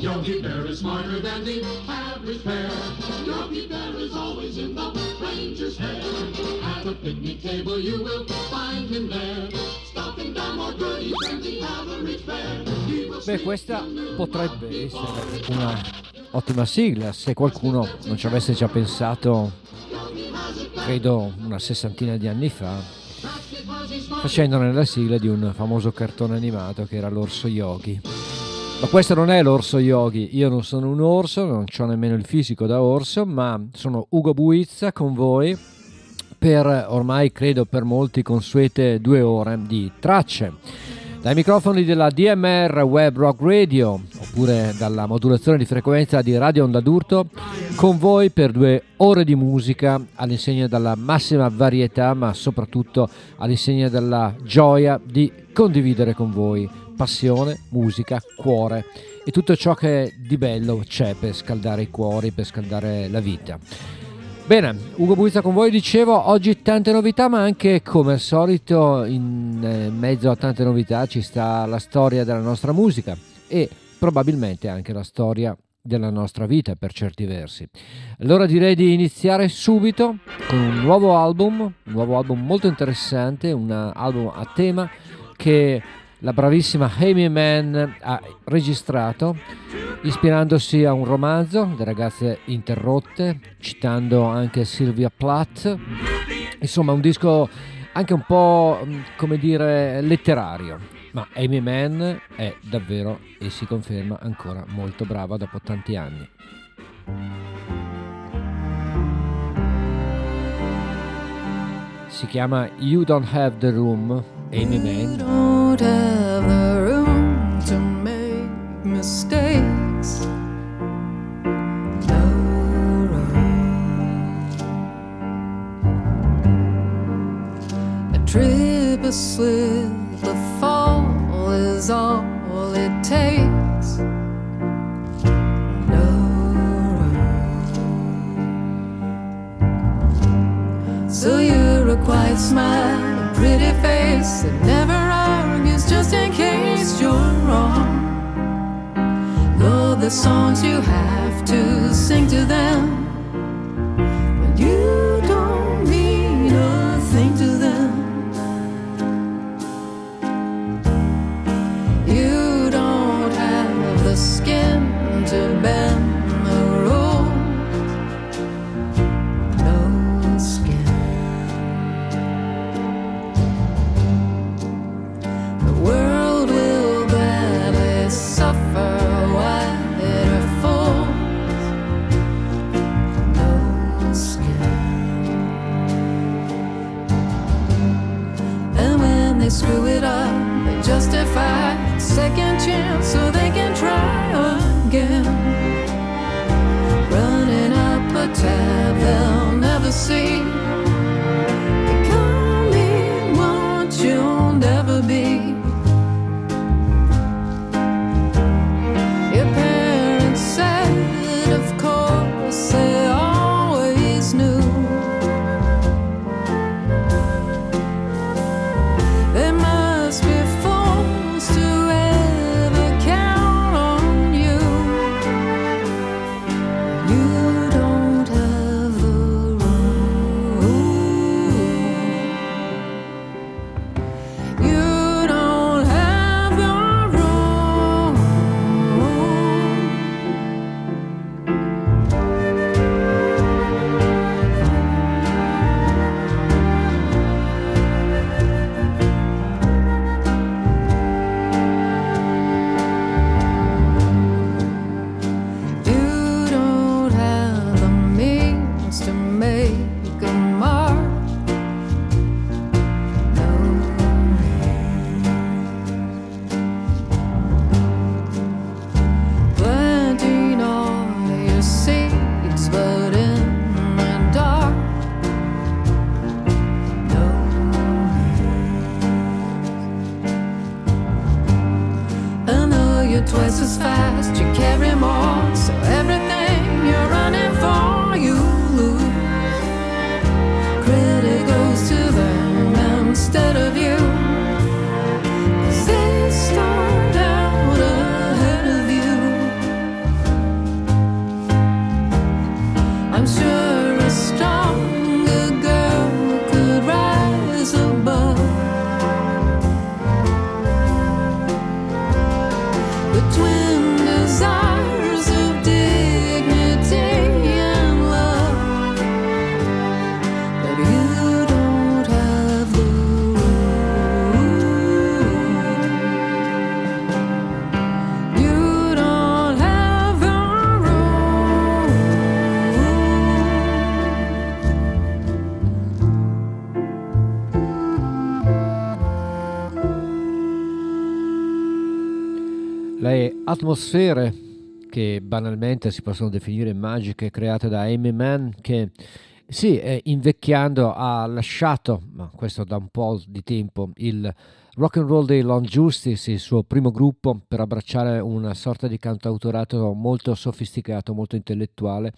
Yogi Bear is smarter than the average bear. Yogi Bear is always in the ranger's hair. At a picnic table you will find him there. Stopping down more goodies than the average bear. Beh, questa potrebbe essere una ottima sigla se qualcuno non ci avesse già pensato, credo una sessantina di anni fa, facendone la sigla di un famoso cartone animato che era l'orso Yogi. Ma questo non è l'orso yogi, io non sono un orso, non ho nemmeno il fisico da orso, ma sono Ugo Buizza con voi per ormai credo per molti consuete due ore di tracce. Dai microfoni della DMR Web Rock Radio oppure dalla modulazione di frequenza di Radio Onda d'Urto con voi per due ore di musica all'insegna della massima varietà ma soprattutto all'insegna della gioia di condividere con voi passione, musica, cuore e tutto ciò che di bello c'è per scaldare i cuori, per scaldare la vita. Bene, Ugo Buizza con voi, dicevo, oggi tante novità, ma anche come al solito in eh, mezzo a tante novità ci sta la storia della nostra musica e probabilmente anche la storia della nostra vita per certi versi. Allora direi di iniziare subito con un nuovo album, un nuovo album molto interessante, un album a tema che la bravissima Amy Mann ha registrato ispirandosi a un romanzo, Le ragazze interrotte, citando anche Sylvia Plath. Insomma, un disco anche un po' mm, come dire letterario. Ma Amy Mann è davvero e si conferma ancora molto brava dopo tanti anni. Si chiama You Don't Have the Room Amy Mann. don't have the room to make mistakes. No. A trip, a slip, fall is all it takes. No. So you're a quiet smile pretty face that never argues just in case you're wrong. Love the songs you have to sing to them when you don't mean a thing to them. You don't have the skin to bend screw it up, they justify second chance so they can try again. Running up a tab they'll never see. Atmosfere che banalmente si possono definire magiche create da Amy Mann che sì, eh, invecchiando ha lasciato, ma questo da un po' di tempo, il rock and roll dei Long Justice, il suo primo gruppo, per abbracciare una sorta di cantautorato molto sofisticato, molto intellettuale.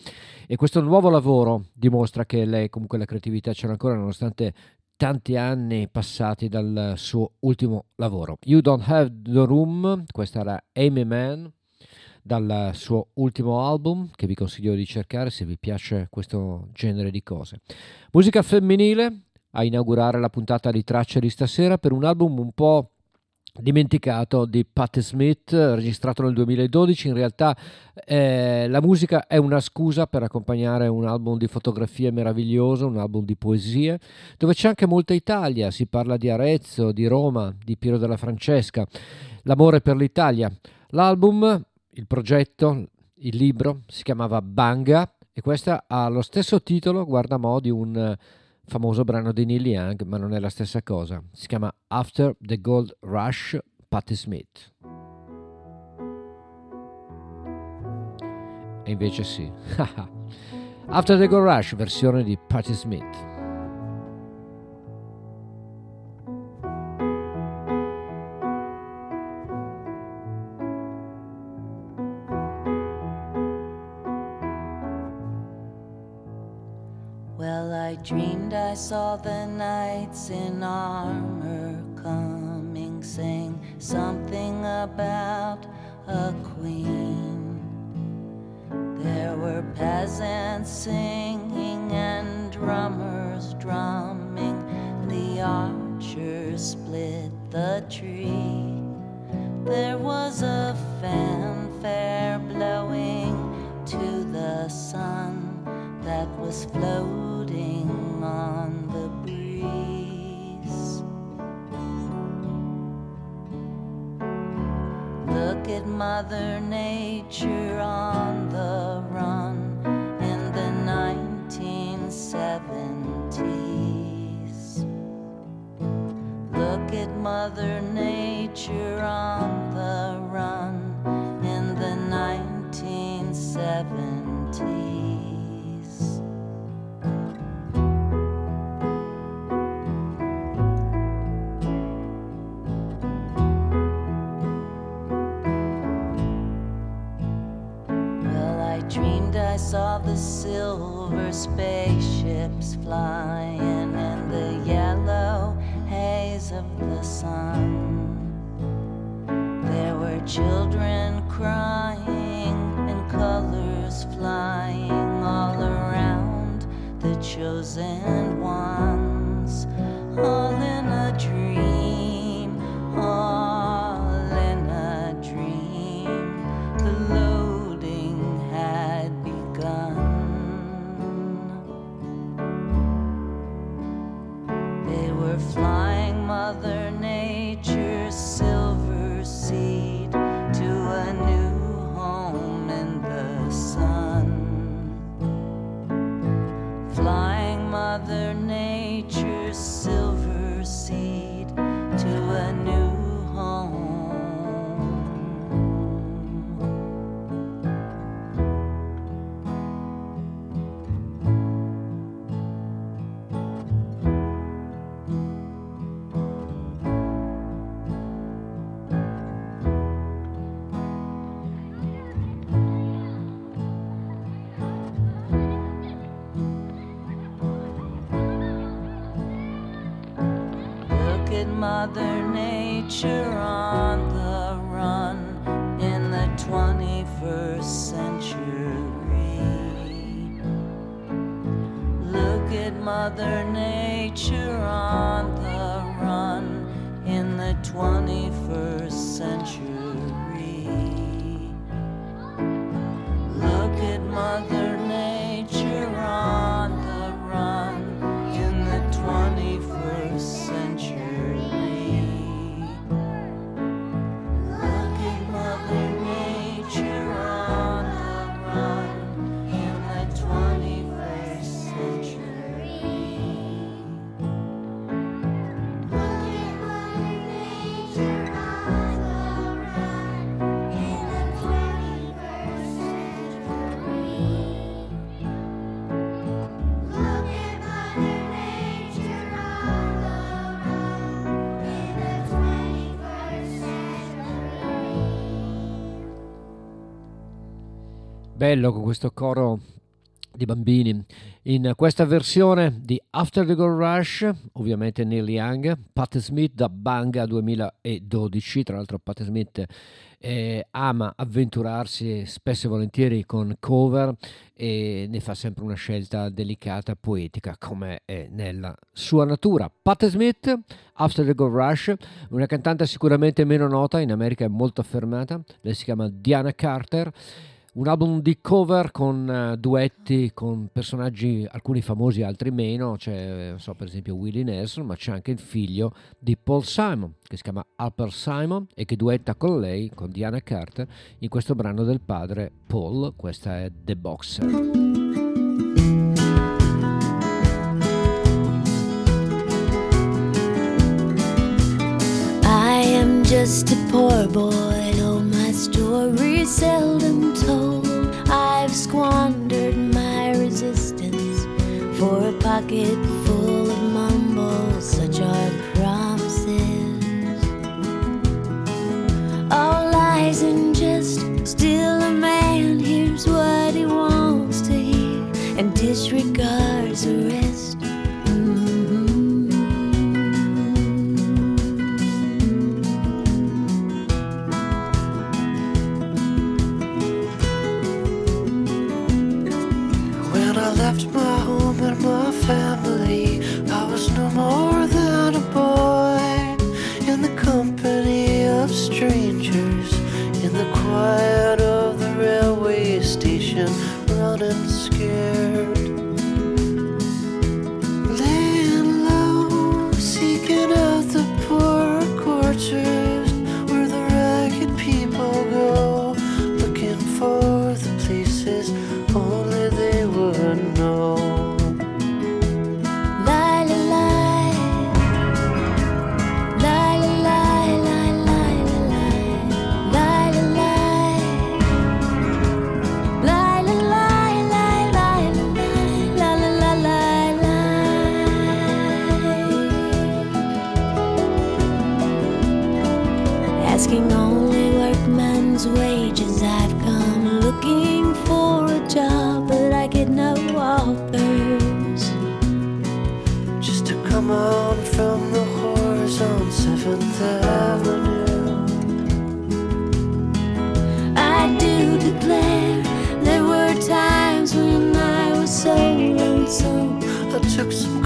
E questo nuovo lavoro dimostra che lei comunque la creatività c'era ancora, nonostante tanti anni passati dal suo ultimo lavoro. You Don't Have the Room, questa era Amy Mann dal suo ultimo album che vi consiglio di cercare se vi piace questo genere di cose. Musica femminile a inaugurare la puntata di tracce di stasera per un album un po' dimenticato di Patti Smith, registrato nel 2012. In realtà eh, la musica è una scusa per accompagnare un album di fotografie meraviglioso, un album di poesie, dove c'è anche molta Italia. Si parla di Arezzo, di Roma, di Piero della Francesca, l'amore per l'Italia. L'album, il progetto, il libro si chiamava Banga e questa ha lo stesso titolo, guarda mo', di un famoso brano di Neil Young, ma non è la stessa cosa. Si chiama After the Gold Rush, Patti Smith. E invece sì. After the Gold Rush, versione di Patti Smith. Dreamed I saw the knights in armor coming, saying something about a queen. There were peasants singing and drummers drumming. The archers split the tree. There was a fanfare blowing to the sun was floating on the breeze. Look at Mother Nature on the run in the 1970s. Look at Mother Nature on the run in the 1970s. Saw the silver spaceships flying in the yellow haze of the sun. There were children crying and colors flying all around the chosen ones, all Nature on the run in the 21st century. Look at Mother Nature on the run in the 21st century. Bello con questo coro di bambini. In questa versione di After the Gold Rush, ovviamente Neil Young, Pat Smith da Banga 2012, tra l'altro Pat Smith eh, ama avventurarsi spesso e volentieri con cover e ne fa sempre una scelta delicata, poetica, come è nella sua natura. Pat Smith, After the Gold Rush, una cantante sicuramente meno nota, in America è molto affermata, lei si chiama Diana Carter un album di cover con uh, duetti con personaggi, alcuni famosi, altri meno. C'è, so, per esempio, Willie Nelson, ma c'è anche il figlio di Paul Simon, che si chiama Alper Simon e che duetta con lei, con Diana Carter, in questo brano del padre Paul. Questa è The Boxer. I am just a poor boy story seldom told. I've squandered my resistance for a pocket full of mumbles, such are promises. All lies and just still a man hears what he wants to hear and disregards the rest.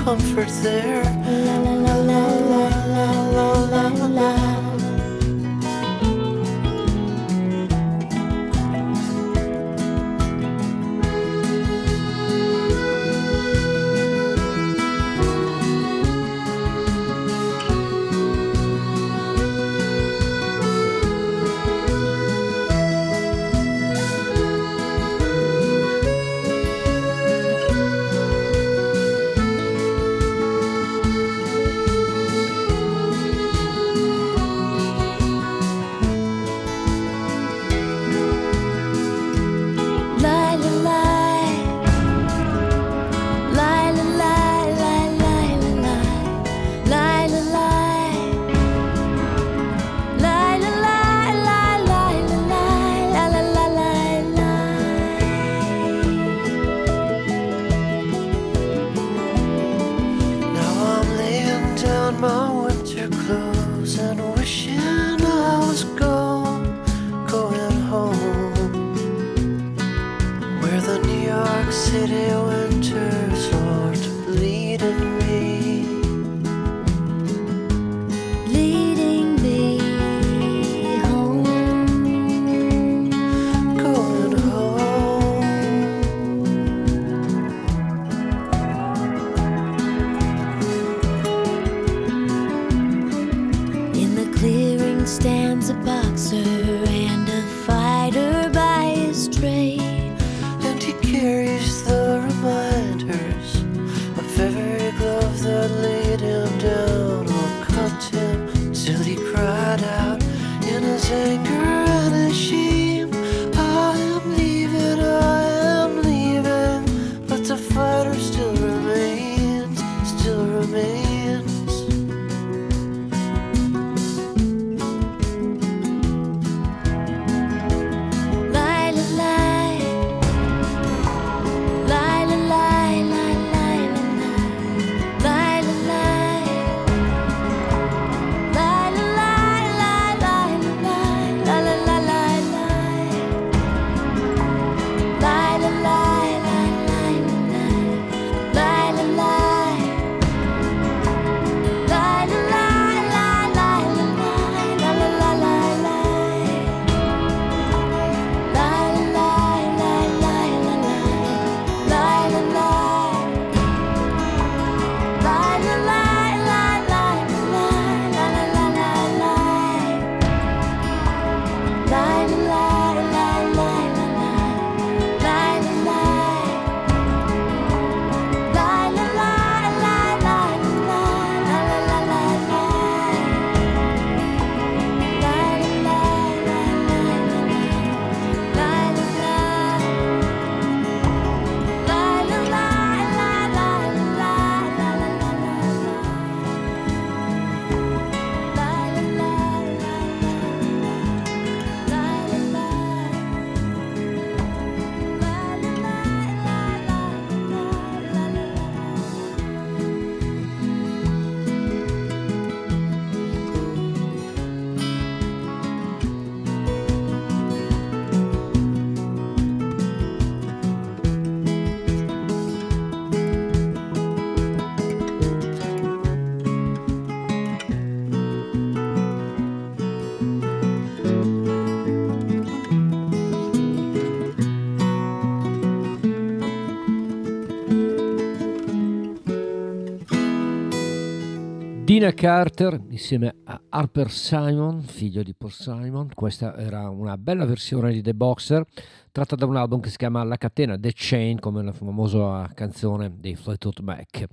comfort there. Dina Carter insieme a Harper Simon, figlio di Paul Simon. Questa era una bella versione di The Boxer, tratta da un album che si chiama La catena, The Chain, come la famosa canzone dei Fleetwood Mac.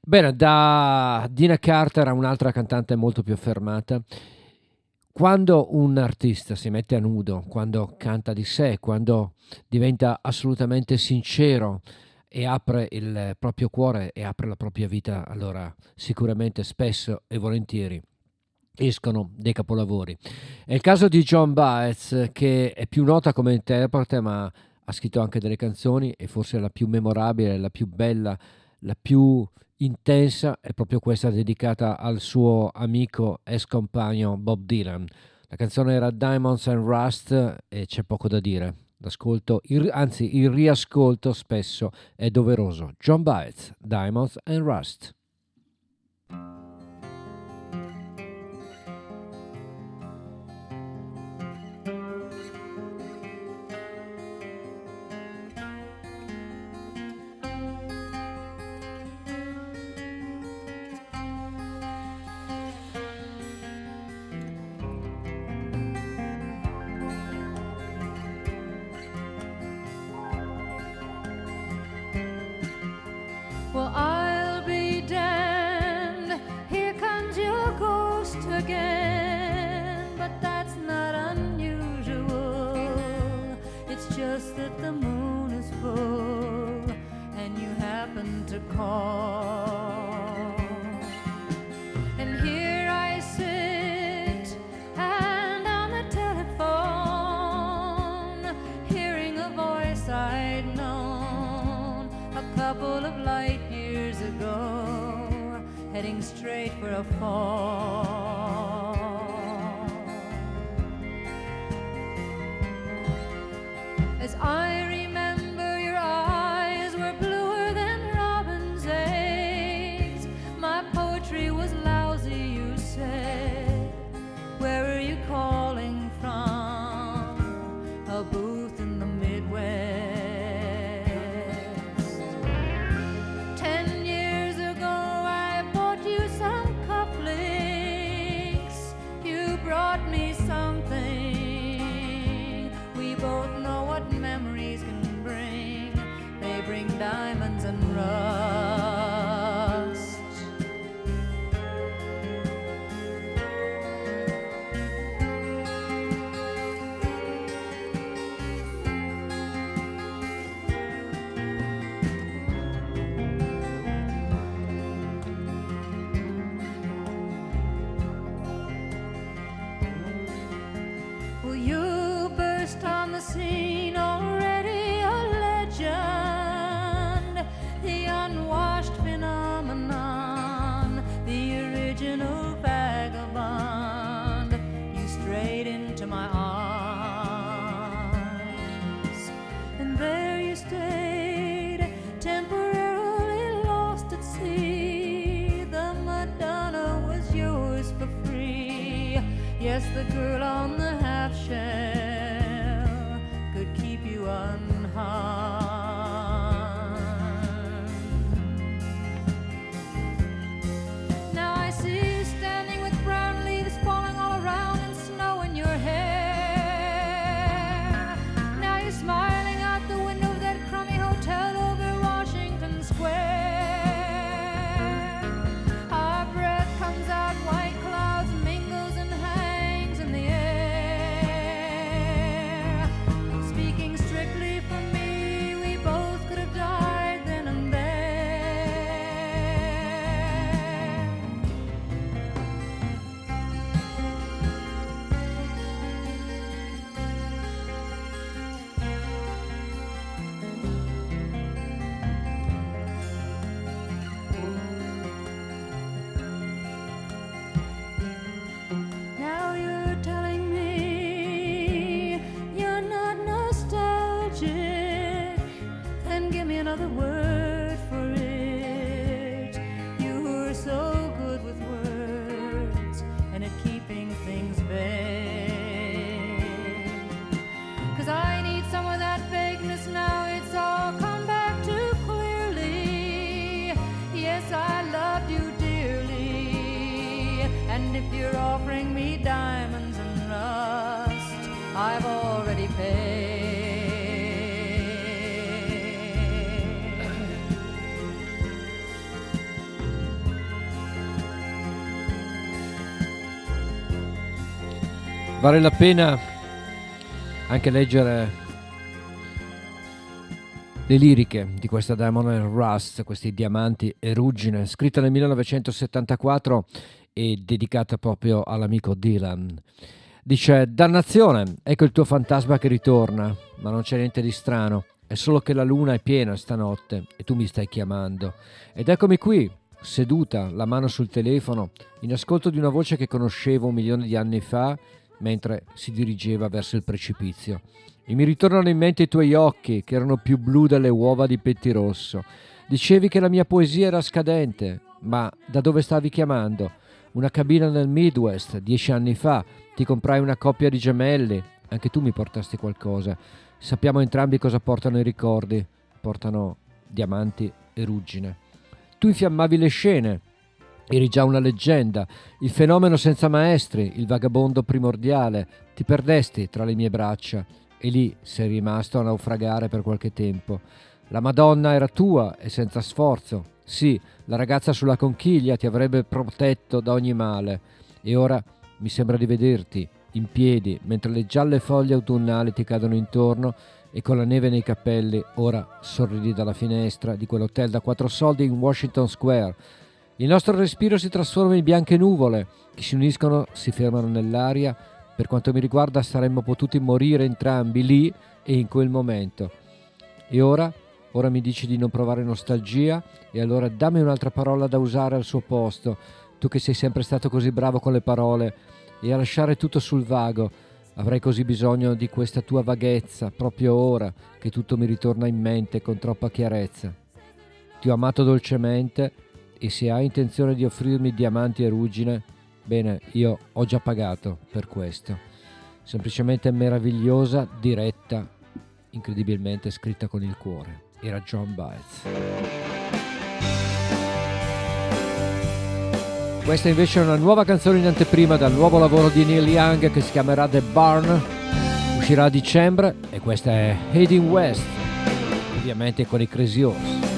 Bene, da Dina Carter a un'altra cantante molto più affermata. Quando un artista si mette a nudo, quando canta di sé, quando diventa assolutamente sincero, e apre il proprio cuore e apre la propria vita, allora sicuramente spesso e volentieri escono dei capolavori. È il caso di John Baez che è più nota come interprete ma ha scritto anche delle canzoni e forse la più memorabile, la più bella, la più intensa è proprio questa dedicata al suo amico ex compagno Bob Dylan. La canzone era Diamonds and Rust e c'è poco da dire. L'ascolto, il, anzi il riascolto spesso è doveroso. John Baez, Diamonds and Rust. Vale la pena anche leggere le liriche di questa Diamond and Rust, questi diamanti e ruggine, scritta nel 1974 e dedicata proprio all'amico Dylan. Dice, dannazione, ecco il tuo fantasma che ritorna, ma non c'è niente di strano, è solo che la luna è piena stanotte e tu mi stai chiamando. Ed eccomi qui, seduta, la mano sul telefono, in ascolto di una voce che conoscevo un milione di anni fa, mentre si dirigeva verso il precipizio. E mi ritornano in mente i tuoi occhi, che erano più blu delle uova di pettirosso. Dicevi che la mia poesia era scadente, ma da dove stavi chiamando? Una cabina nel Midwest, dieci anni fa. Ti comprai una coppia di gemelli. Anche tu mi portasti qualcosa. Sappiamo entrambi cosa portano i ricordi. Portano diamanti e ruggine. Tu infiammavi le scene, Eri già una leggenda, il fenomeno senza maestri, il vagabondo primordiale. Ti perdesti tra le mie braccia e lì sei rimasto a naufragare per qualche tempo. La Madonna era tua e senza sforzo. Sì, la ragazza sulla conchiglia ti avrebbe protetto da ogni male. E ora mi sembra di vederti in piedi mentre le gialle foglie autunnali ti cadono intorno e con la neve nei capelli ora sorridi dalla finestra di quell'hotel da quattro soldi in Washington Square il nostro respiro si trasforma in bianche nuvole che si uniscono, si fermano nell'aria. Per quanto mi riguarda saremmo potuti morire entrambi lì e in quel momento. E ora? Ora mi dici di non provare nostalgia e allora dammi un'altra parola da usare al suo posto, tu che sei sempre stato così bravo con le parole e a lasciare tutto sul vago. Avrei così bisogno di questa tua vaghezza proprio ora che tutto mi ritorna in mente con troppa chiarezza. Ti ho amato dolcemente e se hai intenzione di offrirmi diamanti e ruggine, bene, io ho già pagato per questo. Semplicemente meravigliosa, diretta, incredibilmente scritta con il cuore. Era John Baez. Questa invece è una nuova canzone in anteprima dal nuovo lavoro di Neil Young che si chiamerà The Barn. Uscirà a dicembre e questa è Heading West, ovviamente con i Crazy Horse.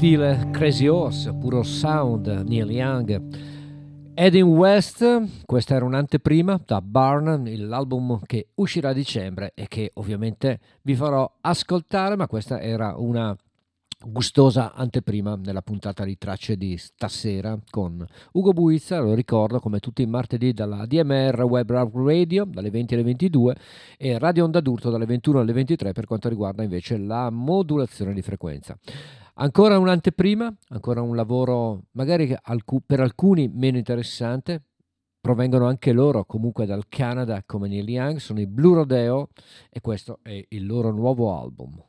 Stile Crazy Horse, puro sound Neil Young. Edin West, questa era un'anteprima da Barn, l'album che uscirà a dicembre e che ovviamente vi farò ascoltare, ma questa era una gustosa anteprima nella puntata di tracce di stasera con Ugo Buizza, lo ricordo come tutti i martedì dalla DMR Web Radio dalle 20 alle 22 e Radio Onda d'Urto dalle 21 alle 23 per quanto riguarda invece la modulazione di frequenza. Ancora un'anteprima, ancora un lavoro magari per alcuni meno interessante, provengono anche loro comunque dal Canada come Neil Young, sono i Blue Rodeo e questo è il loro nuovo album.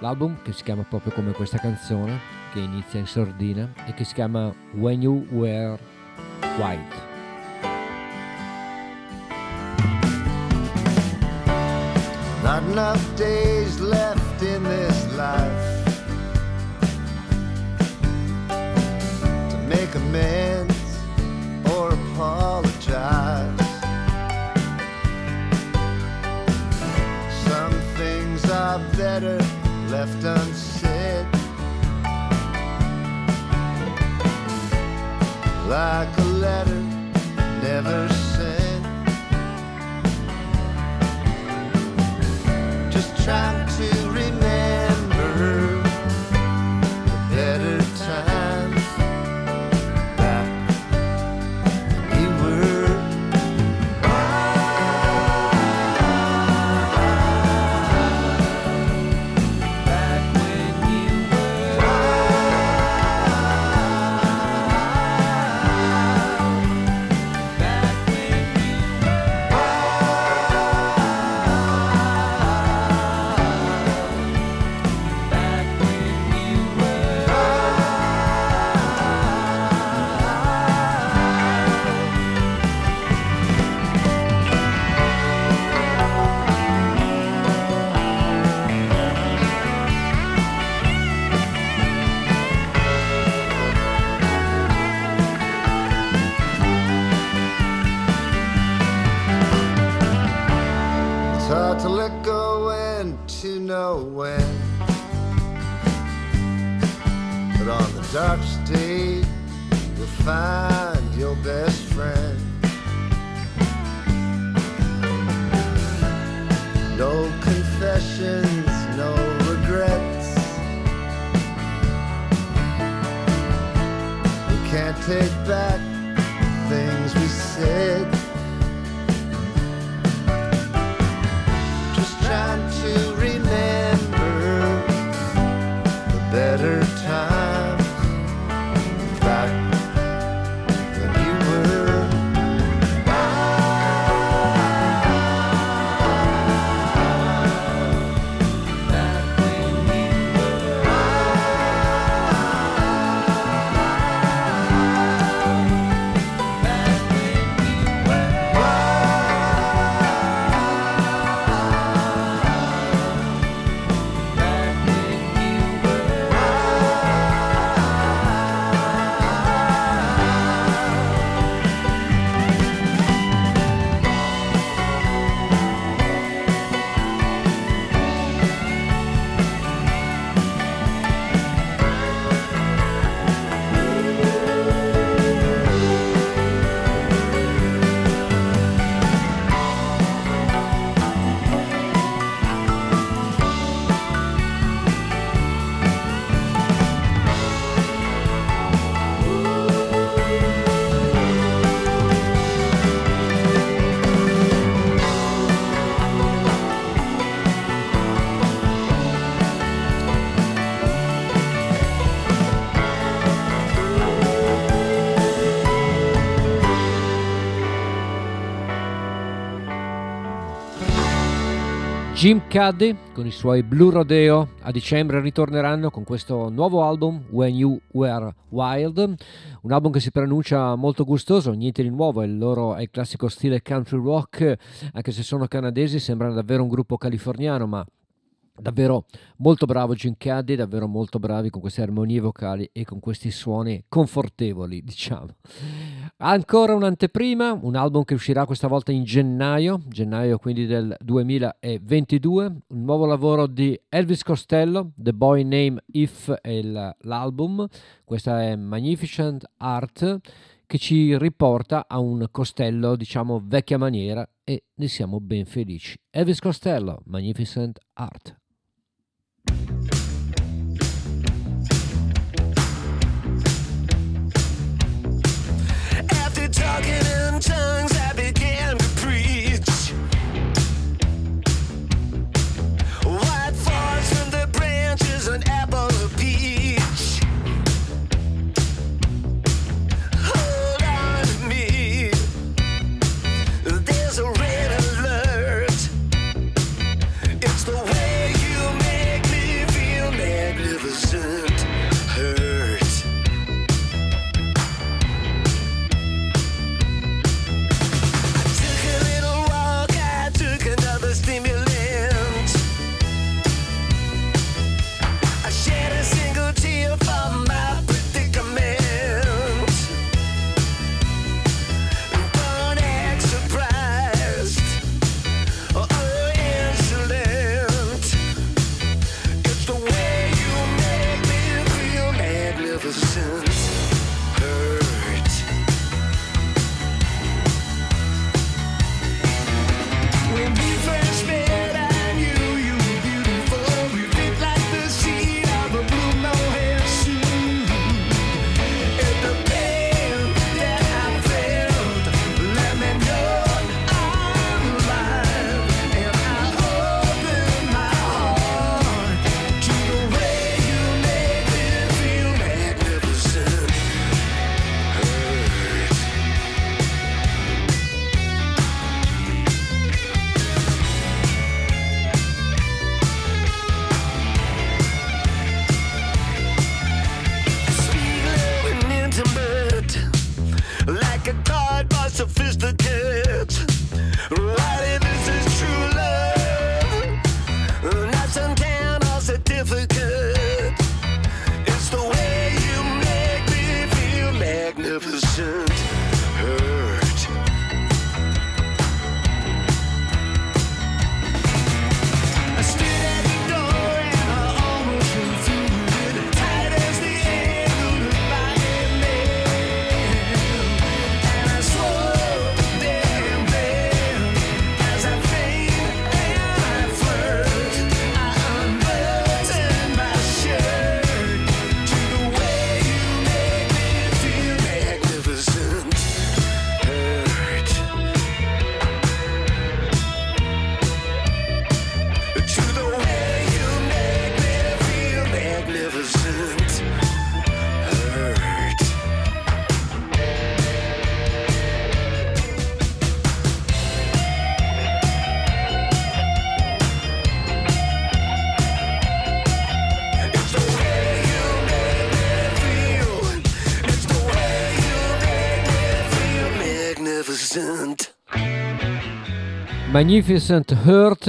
L'album che si chiama proprio come questa canzone, che inizia in sordina e che si chiama When You Were White. Not enough days left in this life to make amends or apologize. Some things are better left unsaid. Like a letter never sent. Just trying find Jim Cuddy con i suoi Blue Rodeo a dicembre ritorneranno con questo nuovo album When You Were Wild, un album che si pronuncia molto gustoso, niente di nuovo, il loro è il classico stile country rock, anche se sono canadesi sembrano davvero un gruppo californiano, ma Davvero molto bravo Jim Caddy, davvero molto bravi con queste armonie vocali e con questi suoni confortevoli, diciamo. Ancora un'anteprima, un album che uscirà questa volta in gennaio, gennaio quindi del 2022, un nuovo lavoro di Elvis Costello, The Boy Name If è l'album, questa è Magnificent Art che ci riporta a un Costello, diciamo, vecchia maniera e ne siamo ben felici. Elvis Costello, Magnificent Art. Talking Magnificent Hurt,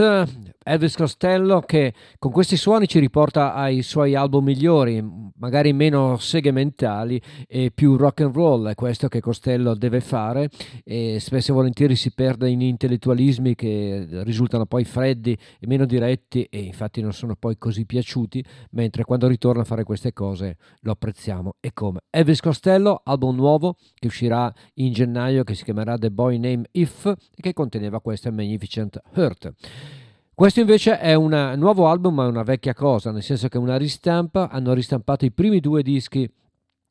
Elvis Costello che con questi suoni ci riporta ai suoi album migliori, magari meno segmentali e più rock and roll, è questo che Costello deve fare e spesso e volentieri si perde in intellettualismi che risultano poi freddi e meno diretti e infatti non sono poi così piaciuti, mentre quando ritorna a fare queste cose lo apprezziamo e come. Elvis Costello, album nuovo che uscirà in gennaio che si chiamerà The Boy Name If e che conteneva questa Magnificent Hurt. Questo invece è un nuovo album, ma è una vecchia cosa, nel senso che è una ristampa. Hanno ristampato i primi due dischi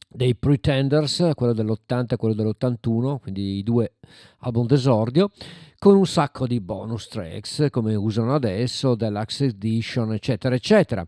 dei Pretenders, quello dell'80 e quello dell'81, quindi i due album d'esordio, con un sacco di bonus tracks, come usano adesso, deluxe edition, eccetera, eccetera.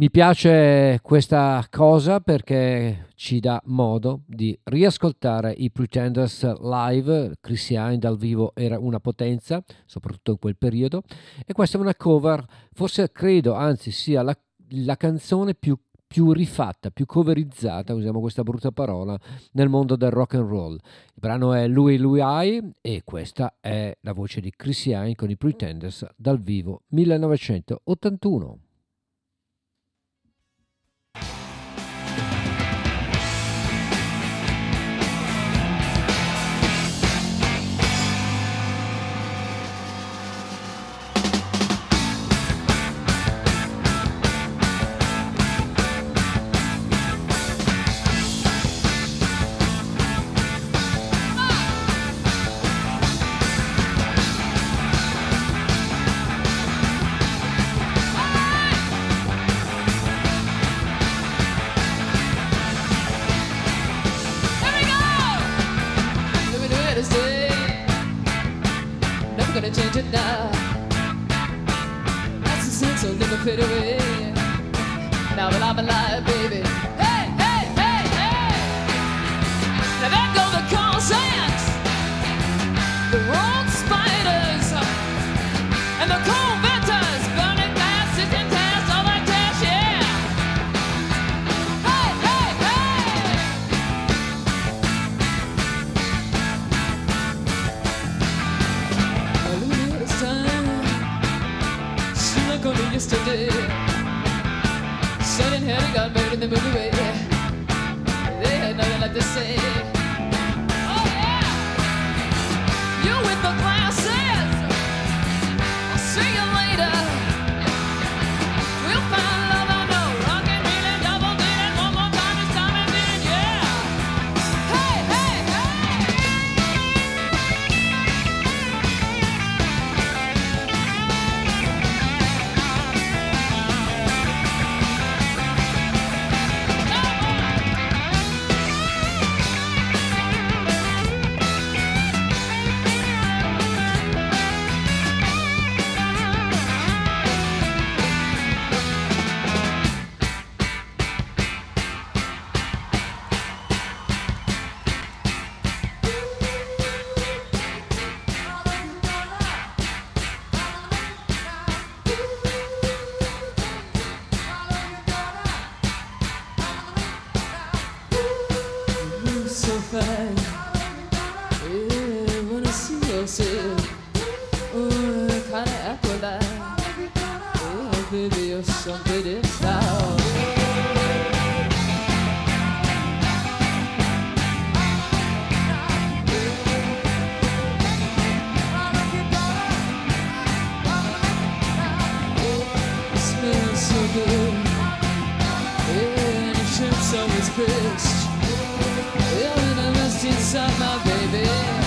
Mi piace questa cosa perché ci dà modo di riascoltare i Pretenders live, Chris Christian dal vivo era una potenza, soprattutto in quel periodo, e questa è una cover, forse credo, anzi sia la, la canzone più, più rifatta, più coverizzata, usiamo questa brutta parola, nel mondo del rock and roll. Il brano è Lui Lui Eye e questa è la voce di Chris Christian con i Pretenders dal vivo 1981. summer, baby.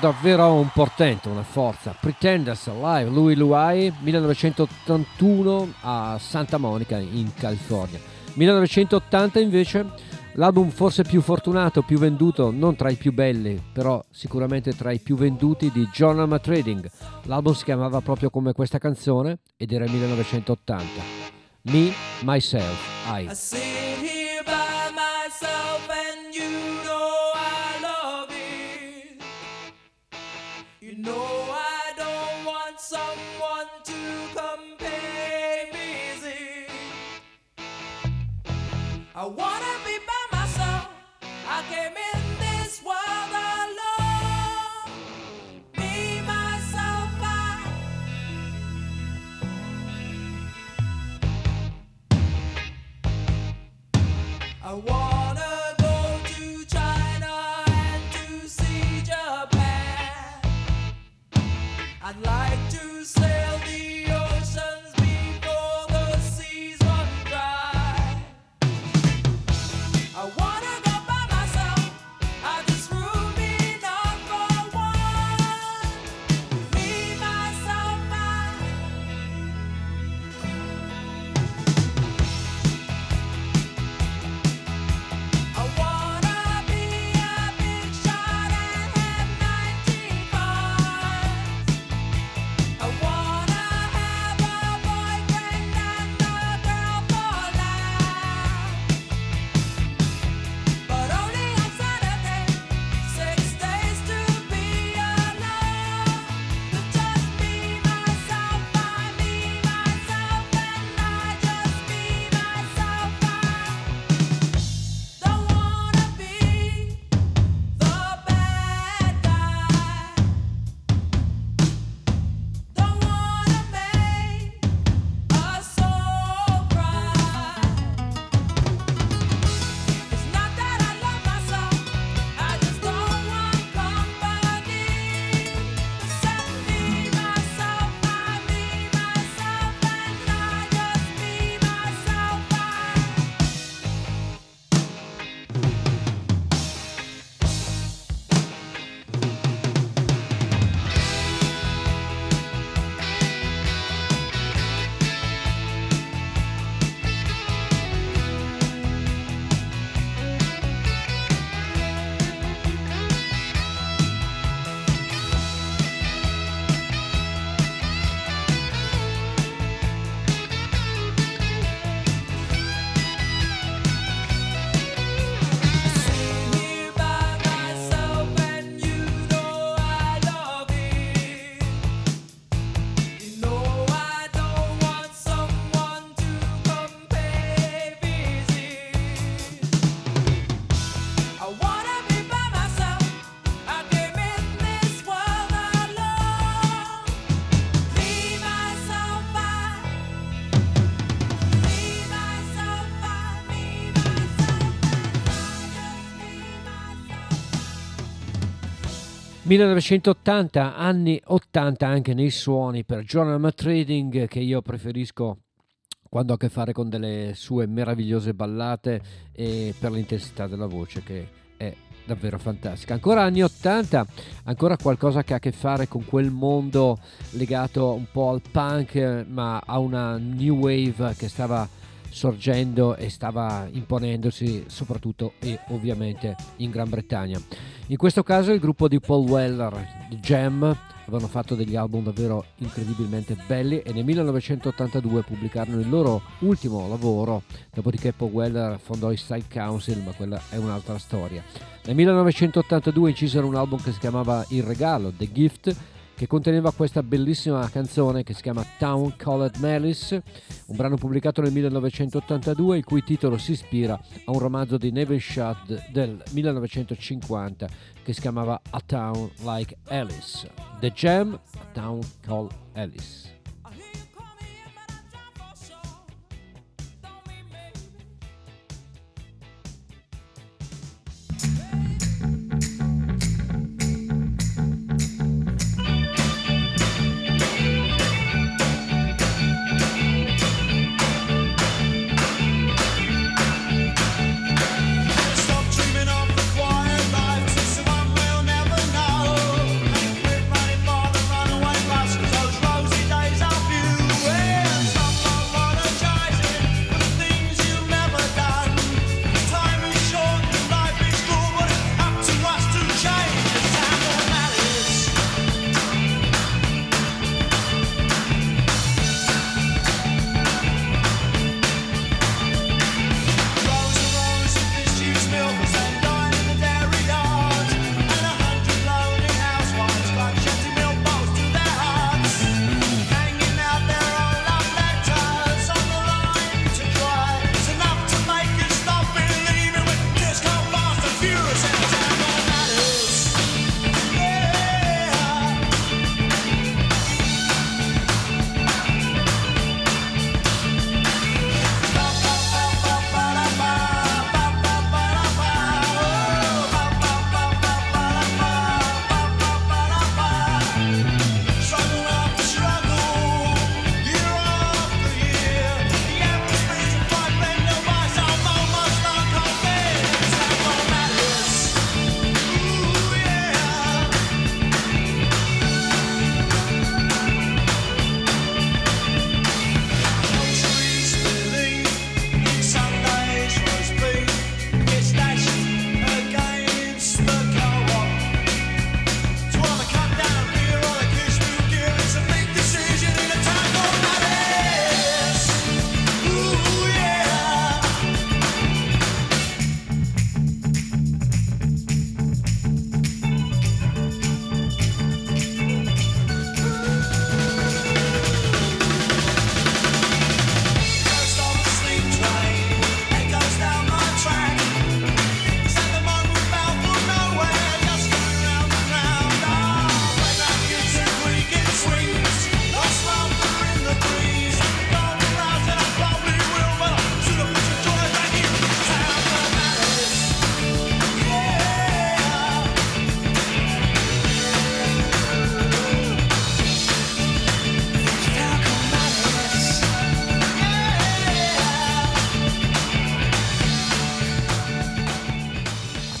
davvero un portento, una forza. Pretenders Live, Louis Louis, 1981 a Santa Monica in California. 1980 invece l'album forse più fortunato, più venduto, non tra i più belli, però sicuramente tra i più venduti di John Arma Trading. L'album si chiamava proprio come questa canzone ed era 1980. Me, Myself, I. I No. 1980, anni 80 anche nei suoni per Jonathan Trading che io preferisco quando ha a che fare con delle sue meravigliose ballate e per l'intensità della voce che è davvero fantastica. Ancora anni 80, ancora qualcosa che ha a che fare con quel mondo legato un po' al punk ma a una new wave che stava sorgendo e stava imponendosi soprattutto e ovviamente in Gran Bretagna. In questo caso il gruppo di Paul Weller, The Jam, avevano fatto degli album davvero incredibilmente belli e nel 1982 pubblicarono il loro ultimo lavoro, dopodiché Paul Weller fondò i Style Council, ma quella è un'altra storia. Nel 1982 incisero un album che si chiamava Il Regalo, The Gift, che conteneva questa bellissima canzone che si chiama Town Called Malice, un brano pubblicato nel 1982 il cui titolo si ispira a un romanzo di Neville Shud del 1950 che si chiamava A Town Like Alice. The Jam, A Town Called Alice.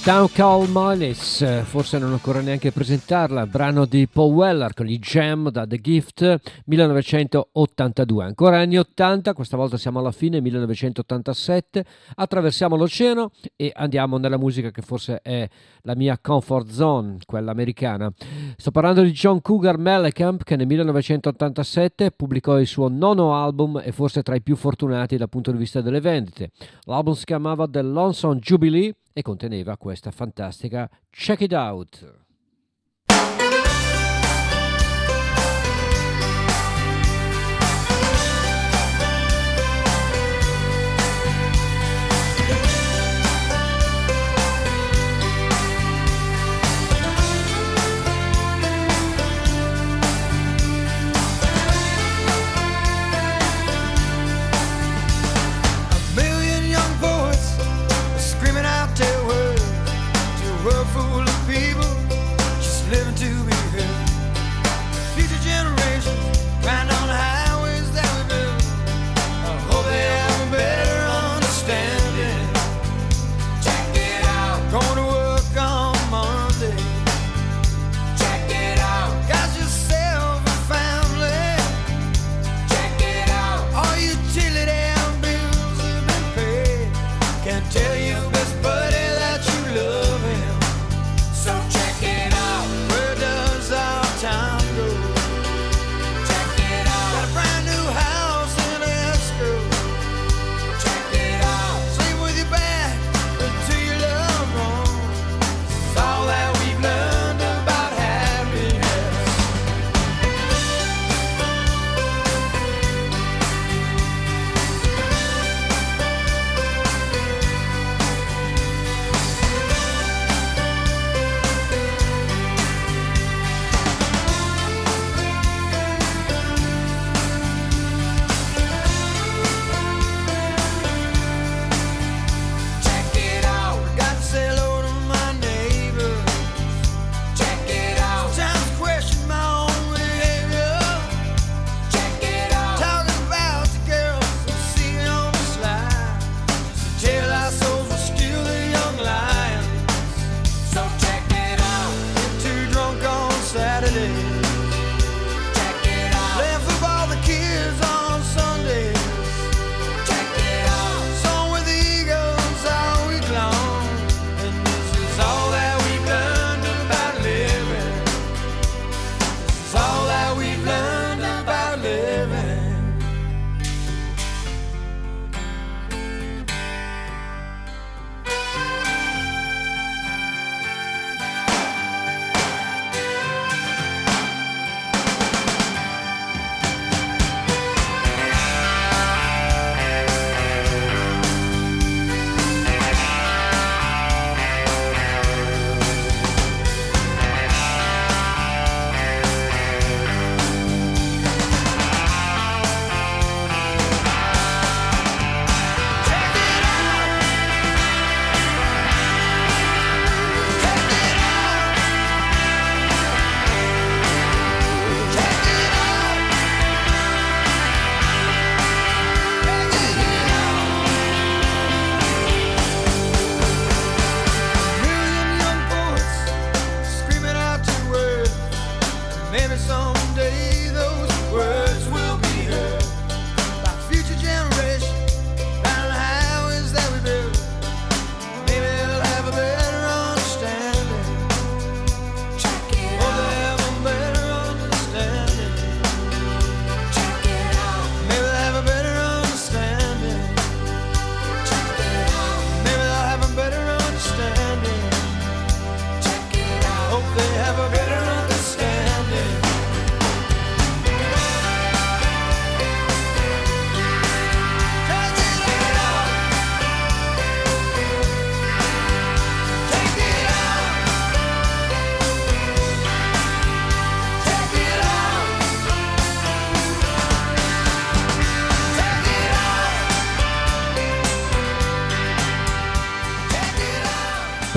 Town Call eh, forse non occorre neanche presentarla, brano di Paul Weller con i Jam da The Gift 1982. Ancora anni 80, questa volta siamo alla fine, 1987, attraversiamo l'oceano e andiamo nella musica che forse è la mia comfort zone, quella americana. Sto parlando di John Cougar Mellencamp che nel 1987 pubblicò il suo nono album e forse tra i più fortunati dal punto di vista delle vendite. L'album si chiamava The Lonesome Jubilee e conteneva questa fantastica Check It Out.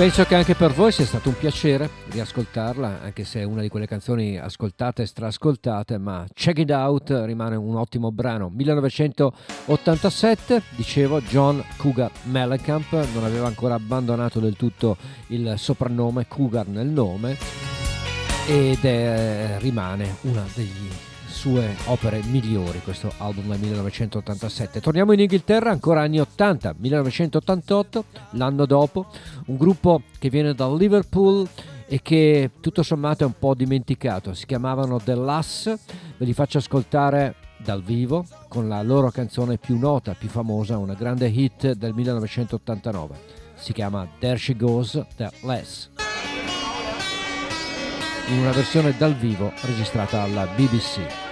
Penso che anche per voi sia stato un piacere riascoltarla, anche se è una di quelle canzoni ascoltate e strascoltate, ma Check It Out rimane un ottimo brano. 1987, dicevo, John Cougar Mellencamp non aveva ancora abbandonato del tutto il soprannome Cougar nel nome ed è- rimane una delle sue opere migliori, questo album del 1987. Torniamo in Inghilterra, ancora anni 80, 1988, l'anno dopo, un gruppo che viene da Liverpool e che tutto sommato è un po' dimenticato, si chiamavano The Lass, ve li faccio ascoltare dal vivo con la loro canzone più nota, più famosa, una grande hit del 1989. Si chiama There She Goes, The Lass in una versione dal vivo registrata alla BBC.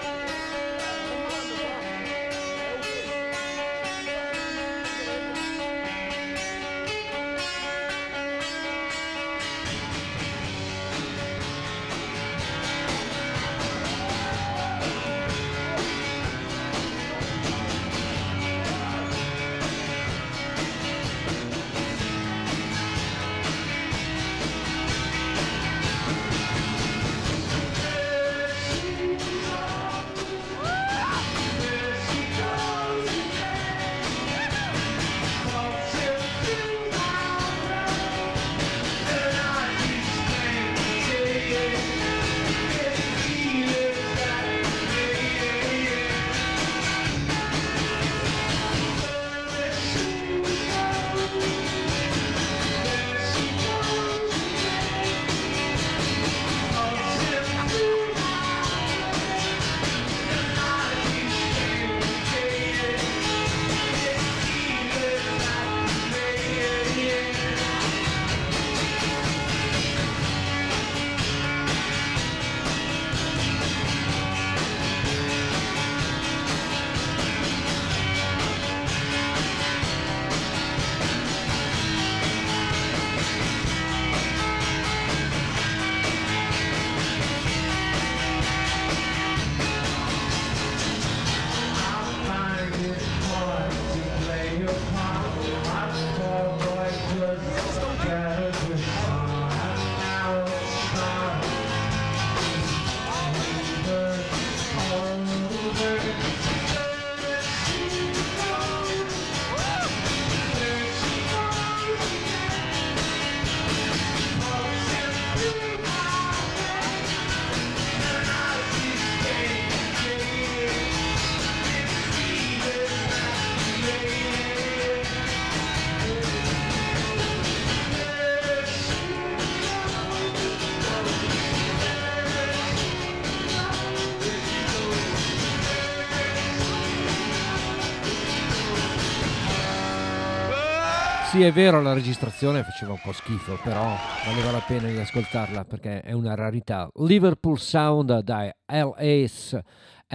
È vero, la registrazione faceva un po' schifo, però valeva la pena di ascoltarla perché è una rarità. Liverpool Sound dai LAS,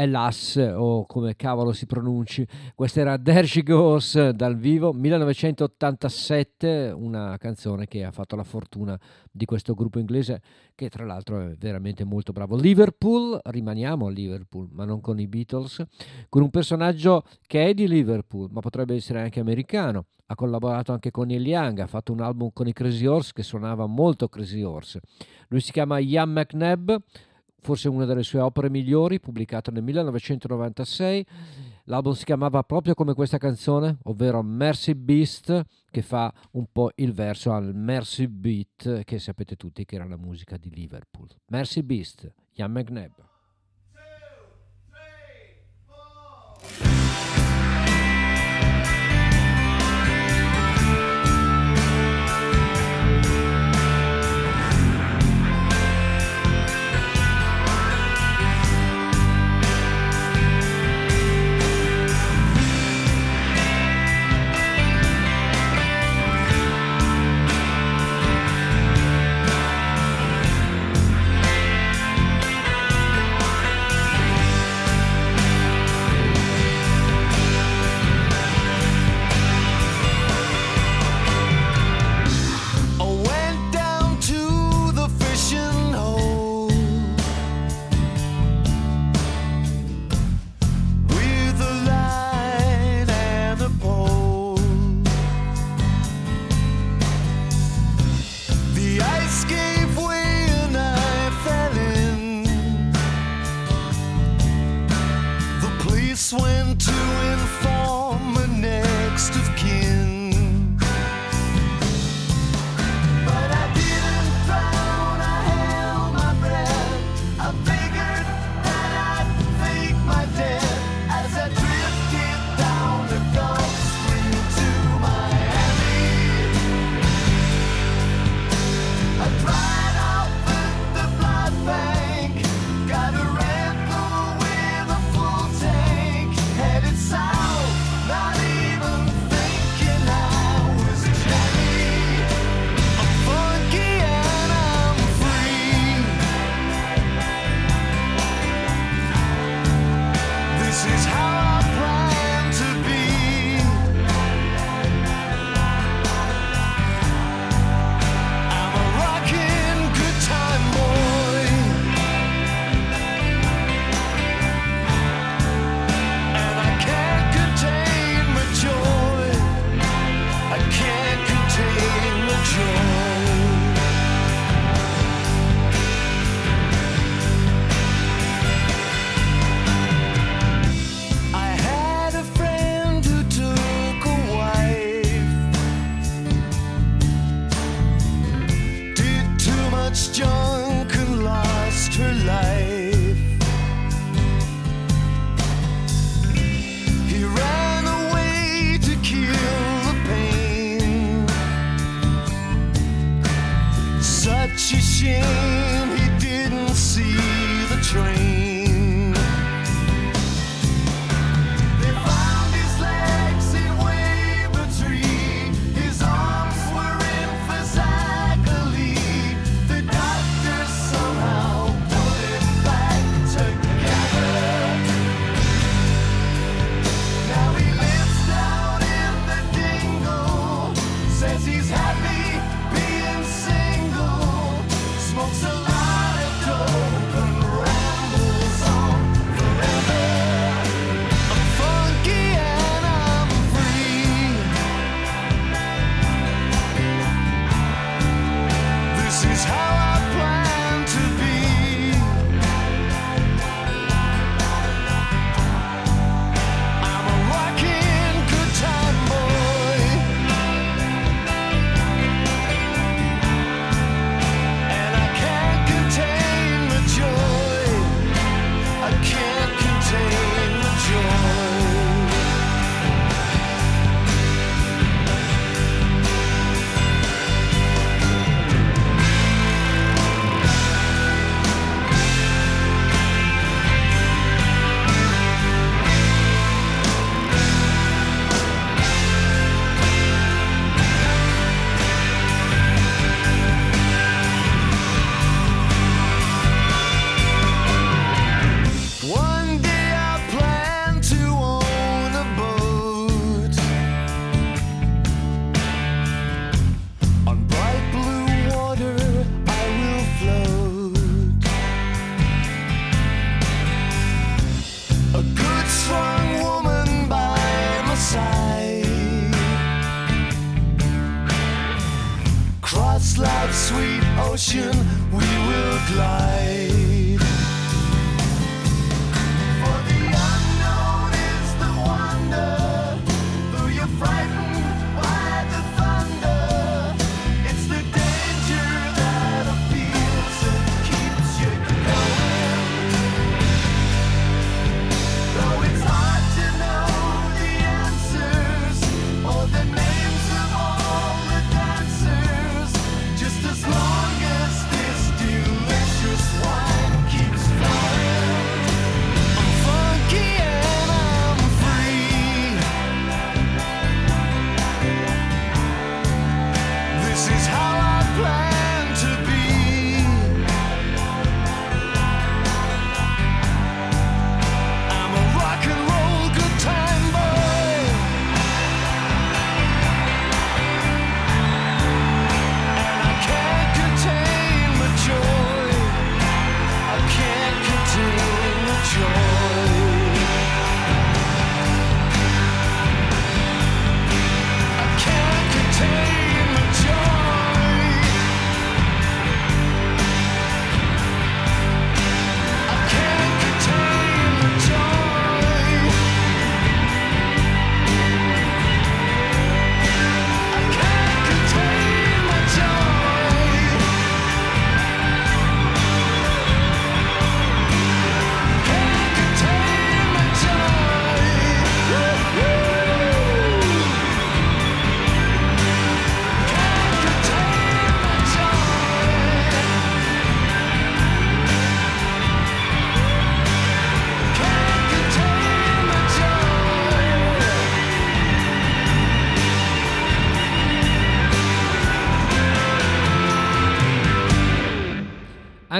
LAS o come cavolo si pronunci. Questa era There She Goes dal vivo 1987, una canzone che ha fatto la fortuna di questo gruppo inglese che tra l'altro è veramente molto bravo. Liverpool, rimaniamo a Liverpool, ma non con i Beatles, con un personaggio che è di Liverpool, ma potrebbe essere anche americano. Ha collaborato anche con Neil Young, ha fatto un album con i Crazy Horse che suonava molto Crazy Horse. Lui si chiama Ian McNabb, forse una delle sue opere migliori, pubblicato nel 1996. L'album si chiamava proprio come questa canzone, ovvero Mercy Beast, che fa un po' il verso al Mercy Beat, che sapete tutti che era la musica di Liverpool. Mercy Beast, Ian McNabb. Went to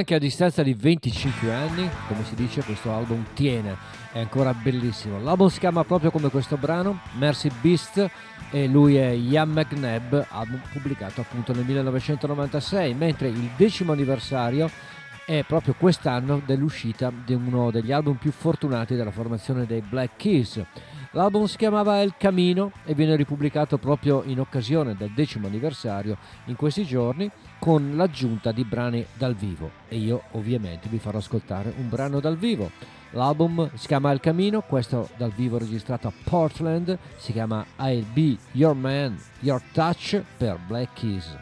Anche a distanza di 25 anni, come si dice, questo album tiene, è ancora bellissimo. L'album si chiama proprio come questo brano, Mercy Beast, e lui è Ian McNabb, album pubblicato appunto nel 1996, mentre il decimo anniversario è proprio quest'anno dell'uscita di uno degli album più fortunati della formazione dei Black Keys. L'album si chiamava El Camino e viene ripubblicato proprio in occasione del decimo anniversario in questi giorni con l'aggiunta di brani dal vivo e io ovviamente vi farò ascoltare un brano dal vivo. L'album si chiama El Camino, questo dal vivo registrato a Portland, si chiama I'll Be Your Man, Your Touch per Black Keys.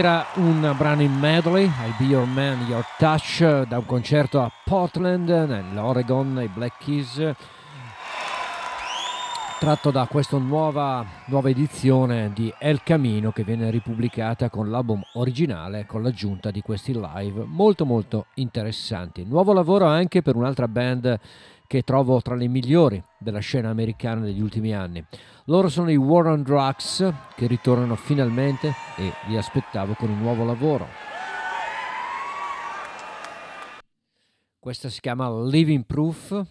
Era un brano in medley, I'll Be Your Man, Your Touch, da un concerto a Portland, nell'Oregon, ai Black Keys, tratto da questa nuova, nuova edizione di El Camino che viene ripubblicata con l'album originale con l'aggiunta di questi live molto molto interessanti. Nuovo lavoro anche per un'altra band che trovo tra le migliori della scena americana degli ultimi anni. Loro sono i War on Drugs che ritornano finalmente e li aspettavo con un nuovo lavoro. Questa si chiama Living Proof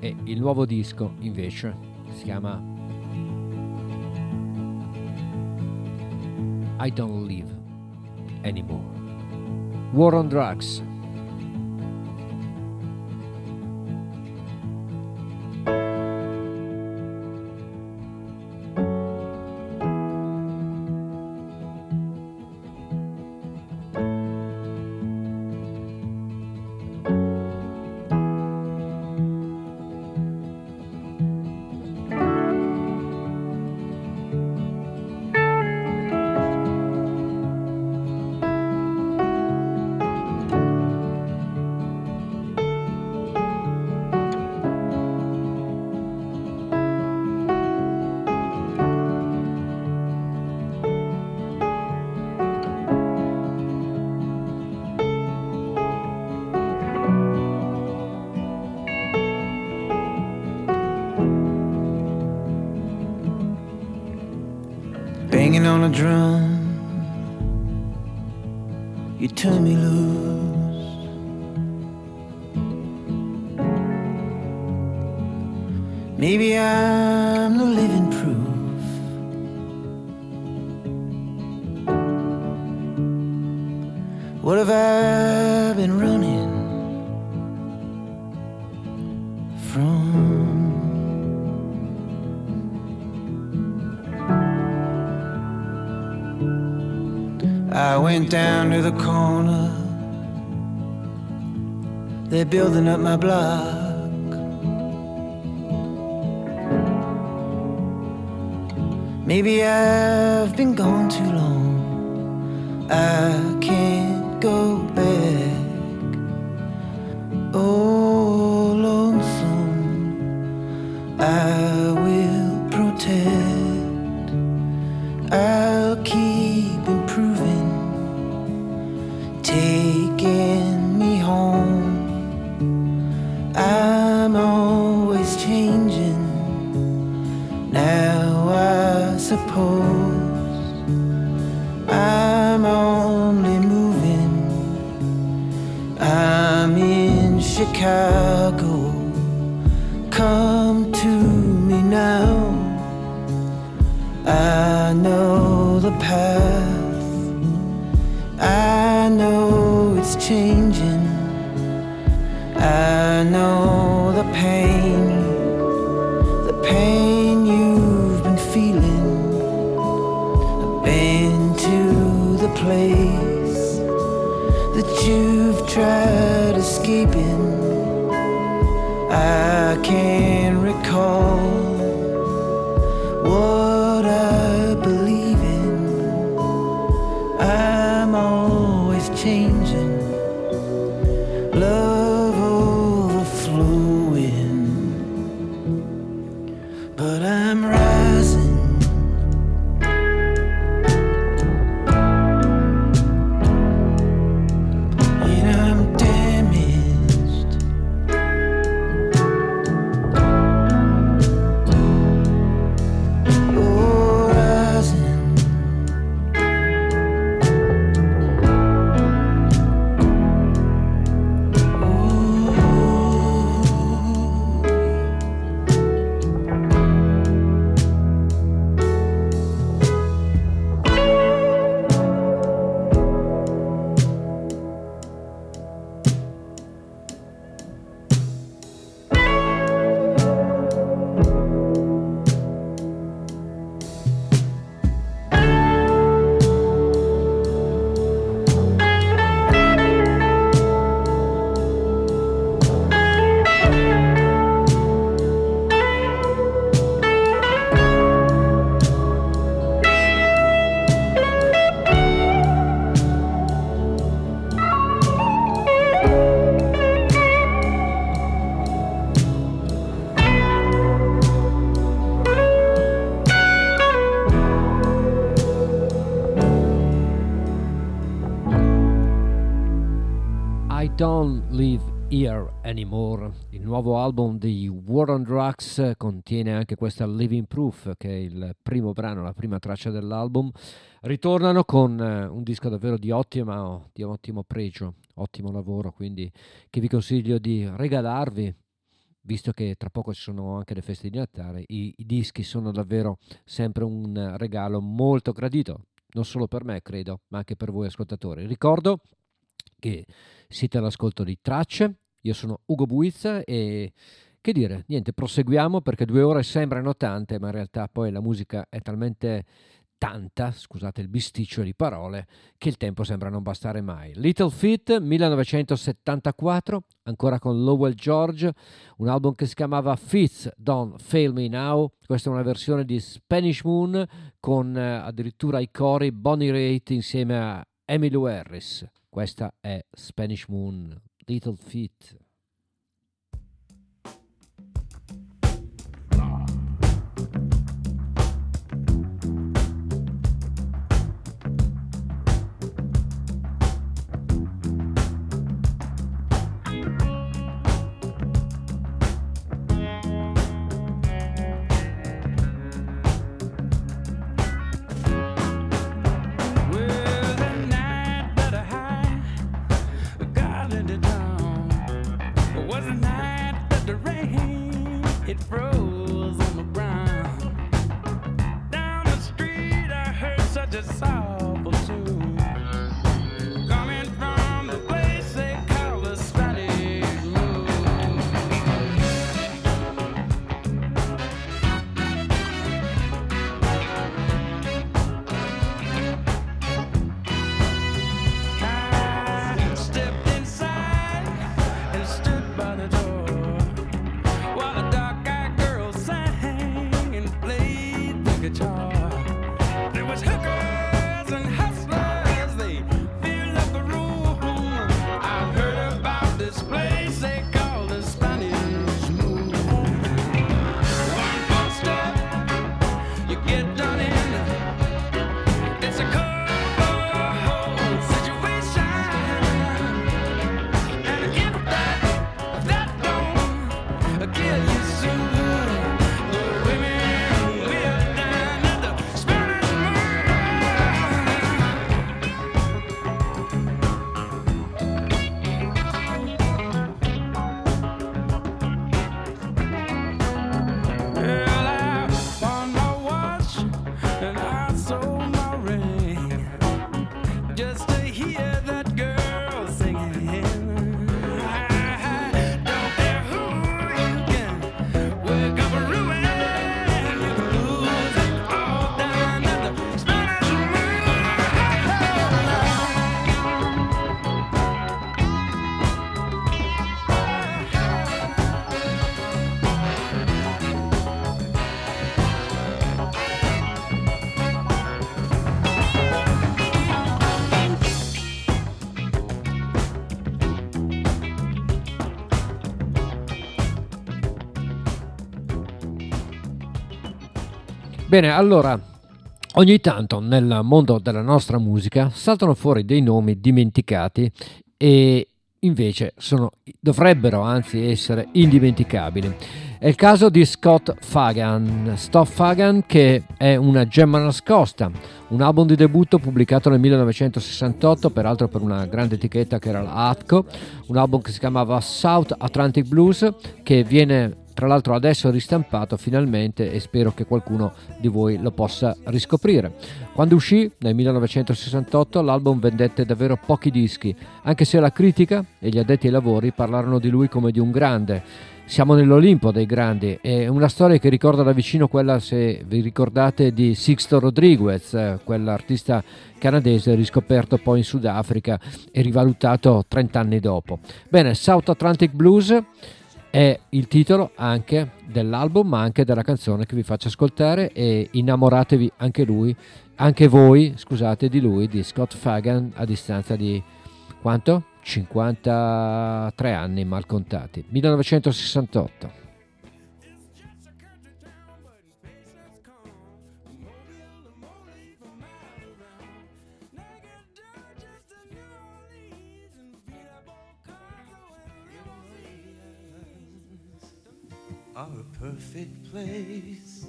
e il nuovo disco invece si chiama I Don't Live Anymore. War on Drugs. Building up my block. Maybe I've been gone too long. I can't I suppose I'm only moving. I'm in Chicago. Nuovo album di War on Drugs contiene anche questa Living Proof, che è il primo brano, la prima traccia dell'album. Ritornano con eh, un disco davvero di, ottima, di ottimo pregio, ottimo lavoro, quindi che vi consiglio di regalarvi, visto che tra poco ci sono anche le feste di Natale. I, i dischi sono davvero sempre un regalo molto gradito, non solo per me, credo, ma anche per voi ascoltatori. Ricordo che siete all'ascolto di Tracce, io sono Ugo Buizza e che dire, niente, proseguiamo perché due ore sembrano tante, ma in realtà poi la musica è talmente tanta, scusate il bisticcio di parole, che il tempo sembra non bastare mai. Little Feat 1974, ancora con Lowell George, un album che si chiamava Fits Don't Fail Me Now, questa è una versione di Spanish Moon con eh, addirittura i cori Bonnie Raitt insieme a Emmylou Harris. Questa è Spanish Moon, Little Feat. Bene, allora, ogni tanto nel mondo della nostra musica saltano fuori dei nomi dimenticati e invece sono, dovrebbero anzi essere indimenticabili. È il caso di Scott Fagan, Scott Fagan che è una gemma nascosta, un album di debutto pubblicato nel 1968, peraltro per una grande etichetta che era la Atco, un album che si chiamava South Atlantic Blues che viene tra l'altro adesso ristampato finalmente e spero che qualcuno di voi lo possa riscoprire. Quando uscì nel 1968 l'album vendette davvero pochi dischi, anche se la critica e gli addetti ai lavori parlarono di lui come di un grande. Siamo nell'Olimpo dei grandi, è una storia che ricorda da vicino quella, se vi ricordate, di Sixto Rodriguez, eh, quell'artista canadese riscoperto poi in Sudafrica e rivalutato 30 anni dopo. Bene, South Atlantic Blues è il titolo anche dell'album ma anche della canzone che vi faccio ascoltare e innamoratevi anche lui anche voi scusate di lui di Scott Fagan a distanza di quanto? 53 anni mal contati 1968 are a perfect place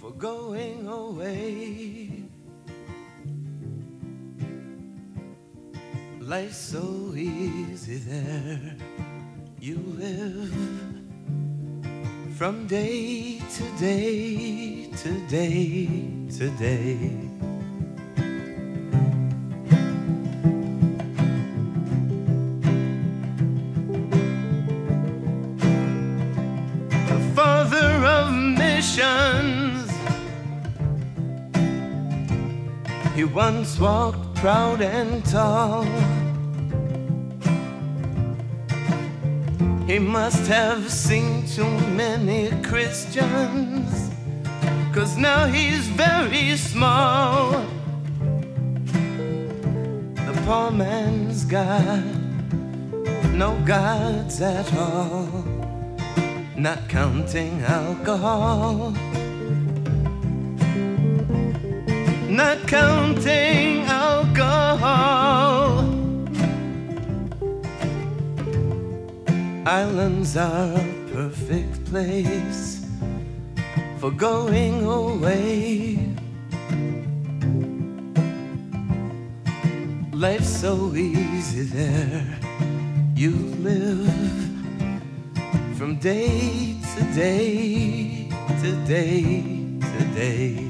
for going away. Life's so easy there. You live from day to day to day to day. Once walked proud and tall. He must have seen too many Christians, cause now he's very small. The poor man's got no gods at all, not counting alcohol. Not counting alcohol. Islands are a perfect place for going away. Life's so easy there. You live from day to day to day to day.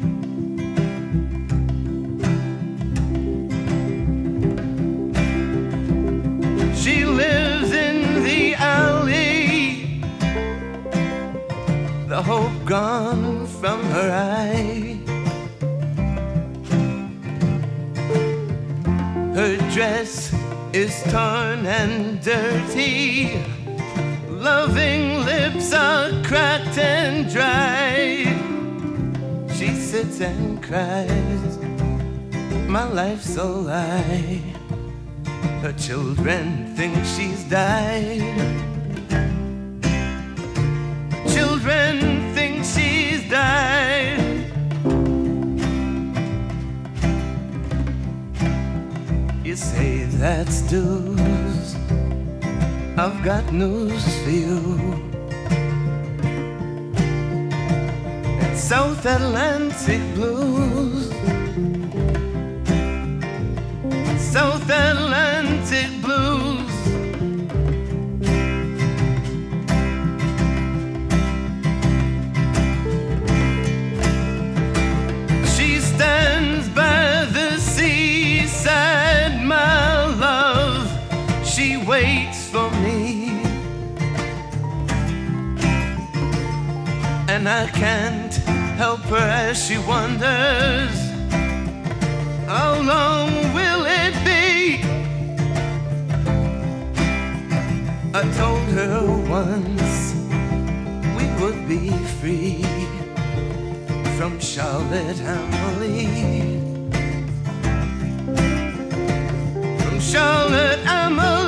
Her eye. Her dress is torn and dirty, loving lips are cracked and dry. She sits and cries, My life's a lie. Her children think she's died. Children think she's You say that's dues. I've got news for you. It's South Atlantic blues. South Atlantic blues. I can't help her as she wonders. How long will it be? I told her once we would be free from Charlotte Emily. From Charlotte Emily.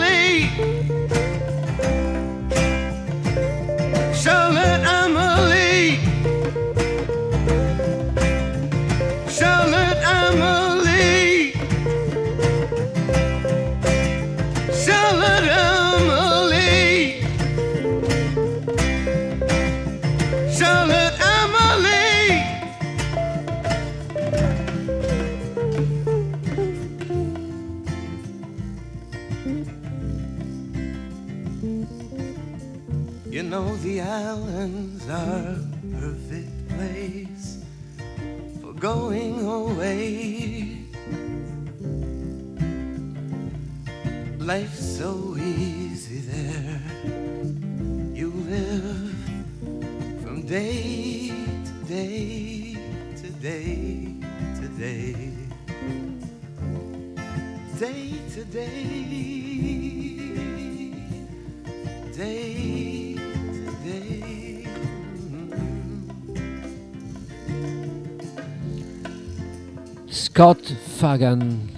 Scott Fagan,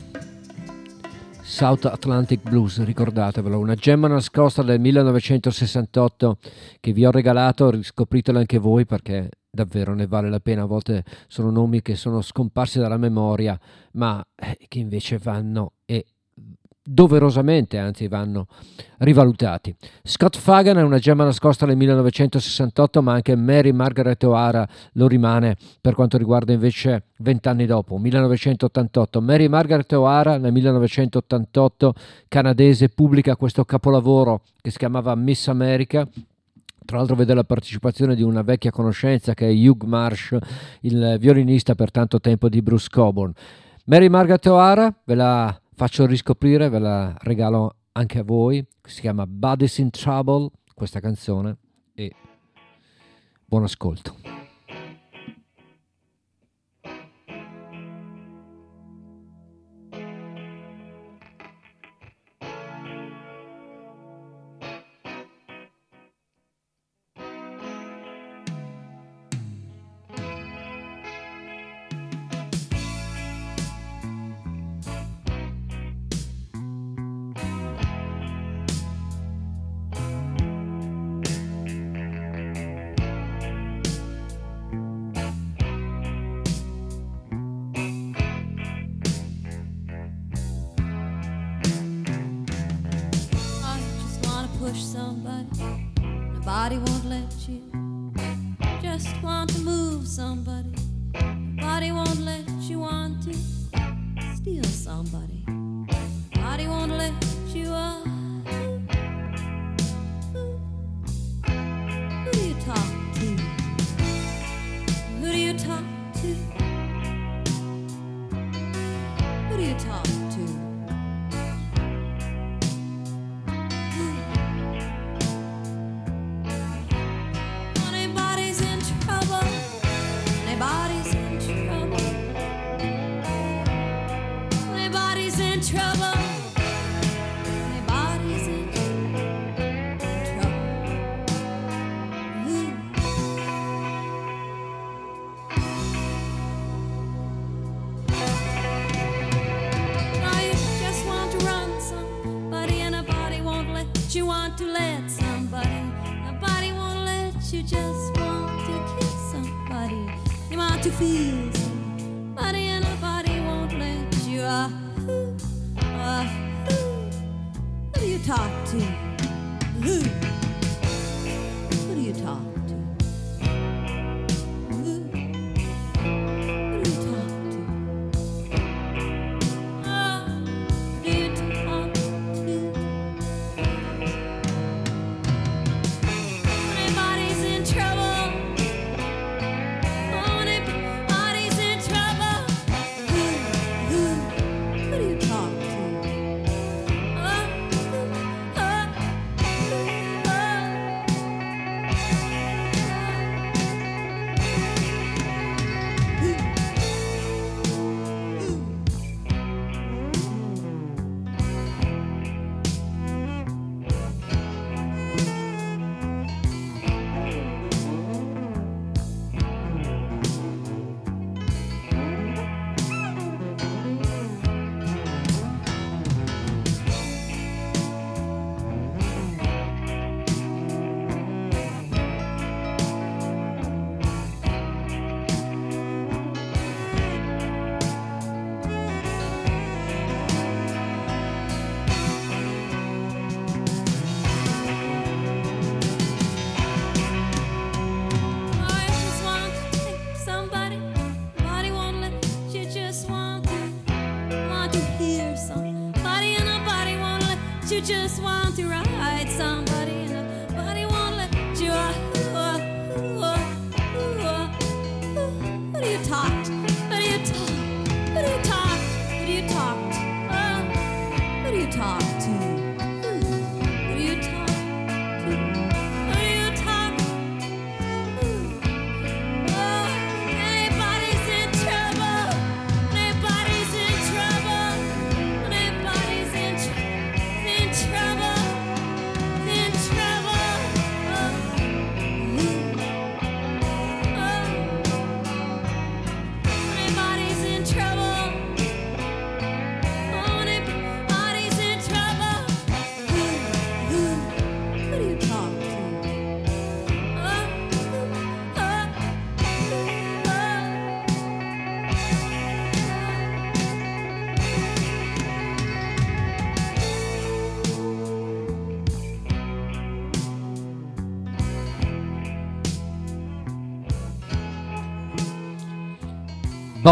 South Atlantic Blues, ricordatevelo, una gemma nascosta del 1968 che vi ho regalato, riscopritela anche voi perché davvero ne vale la pena, a volte sono nomi che sono scomparsi dalla memoria, ma eh, che invece vanno e doverosamente anzi vanno rivalutati. Scott Fagan è una gemma nascosta nel 1968 ma anche Mary Margaret O'Hara lo rimane per quanto riguarda invece vent'anni dopo, 1988. Mary Margaret O'Hara nel 1988 canadese pubblica questo capolavoro che si chiamava Miss America tra l'altro vede la partecipazione di una vecchia conoscenza che è Hugh Marsh, il violinista per tanto tempo di Bruce Coburn. Mary Margaret O'Hara ve la faccio riscoprire, ve la regalo anche a voi. Si chiama Buddies in Trouble, questa canzone, e buon ascolto.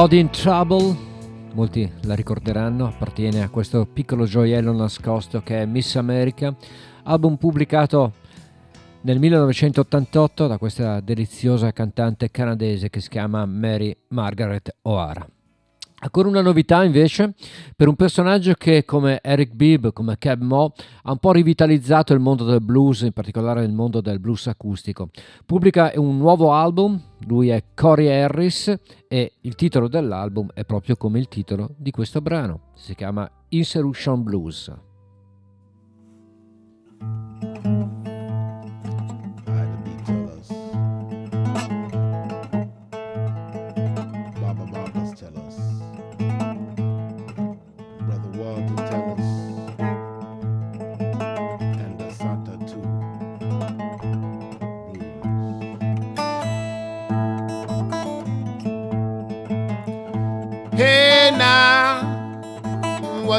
Body in Trouble, molti la ricorderanno, appartiene a questo piccolo gioiello nascosto che è Miss America, album pubblicato nel 1988 da questa deliziosa cantante canadese che si chiama Mary Margaret O'Hara. Ancora una novità invece per un personaggio che come Eric Bibb, come Cab Mo, ha un po' rivitalizzato il mondo del blues, in particolare il mondo del blues acustico. Pubblica un nuovo album, lui è Corey Harris e il titolo dell'album è proprio come il titolo di questo brano, si chiama Insurrection Blues.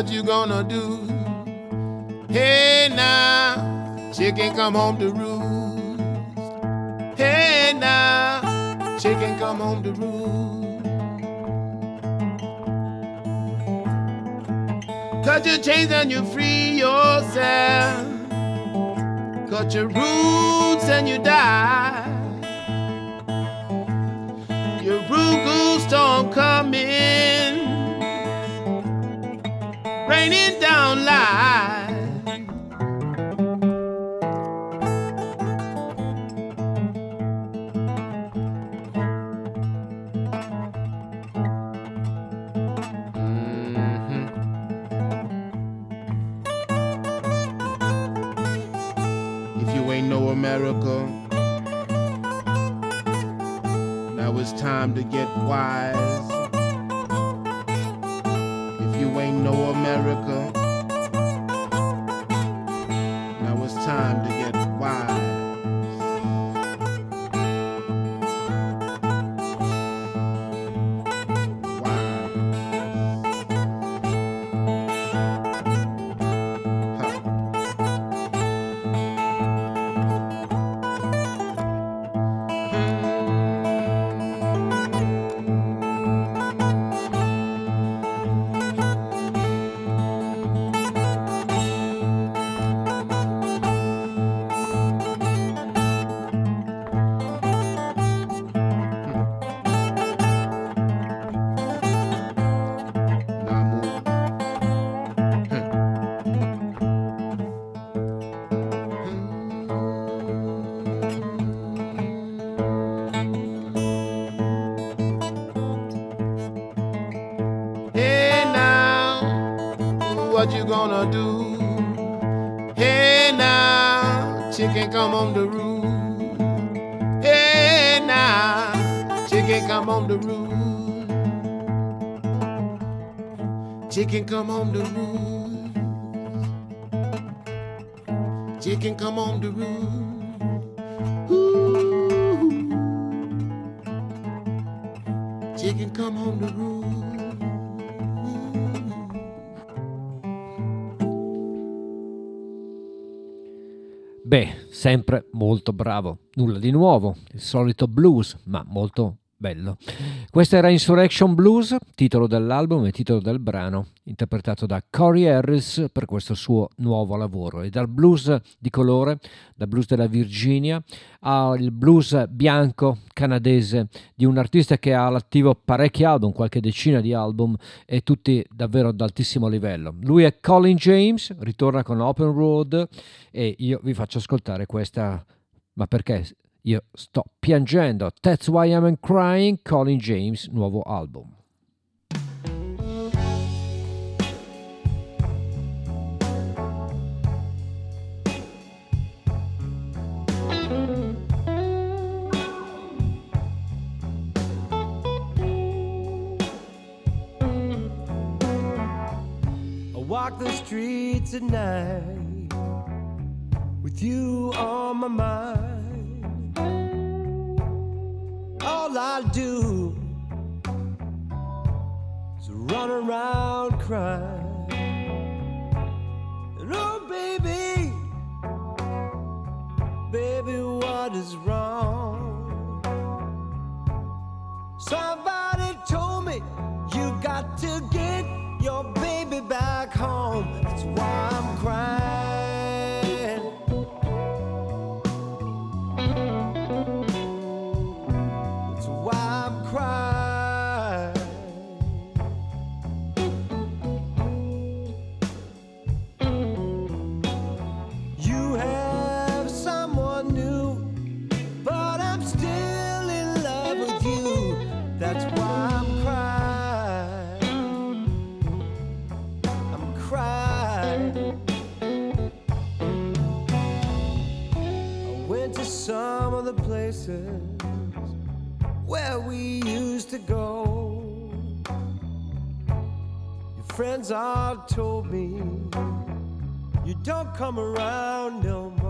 What you gonna do? Hey now, chicken come home to roost. Hey now, chicken come home to roost. Cut your chains and you free yourself. Cut your roots and you die. Your roots don't come coming, raining down lies. Sempre molto bravo, nulla di nuovo, il solito blues, ma molto bello. Questo era Insurrection Blues, titolo dell'album e titolo del brano, interpretato da Corey Harris per questo suo nuovo lavoro. E dal blues di colore, dal blues della Virginia, al blues bianco canadese di un artista che ha all'attivo parecchi album, qualche decina di album e tutti davvero ad altissimo livello. Lui è Colin James, ritorna con Open Road e io vi faccio ascoltare questa, ma perché io sto piangendo. That's why I'm crying. Colin James, nuovo album. Walk the streets at night with you on my mind. All I do is run around crying. And oh, baby, baby, what is wrong? Somebody told me you got to get your baby back home. That's why I'm crying. Places where we used to go. Your friends all told me you don't come around no more.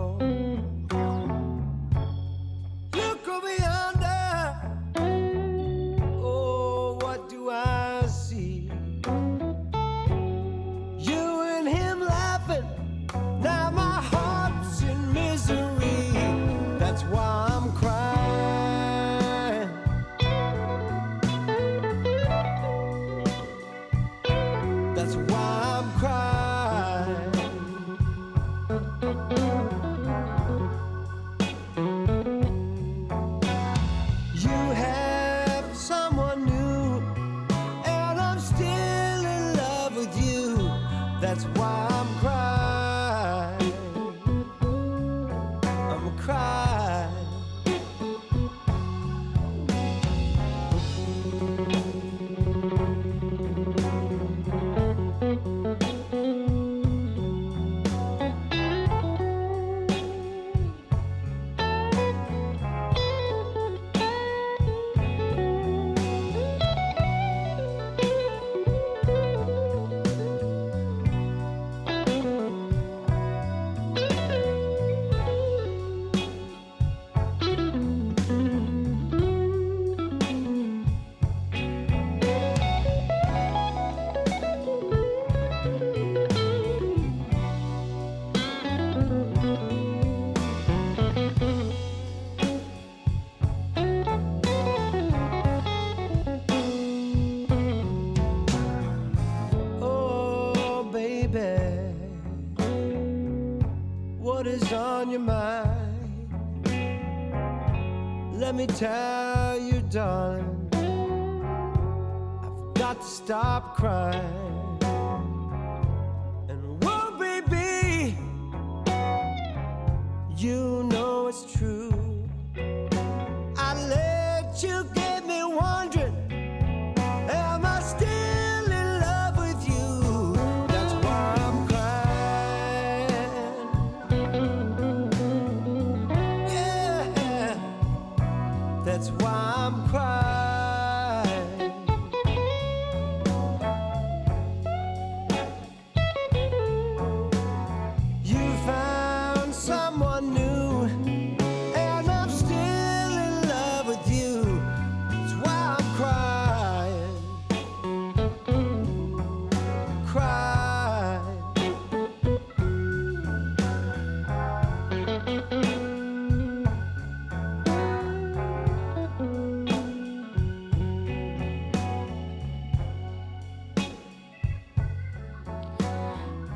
Tell you, darling, I've got to stop crying.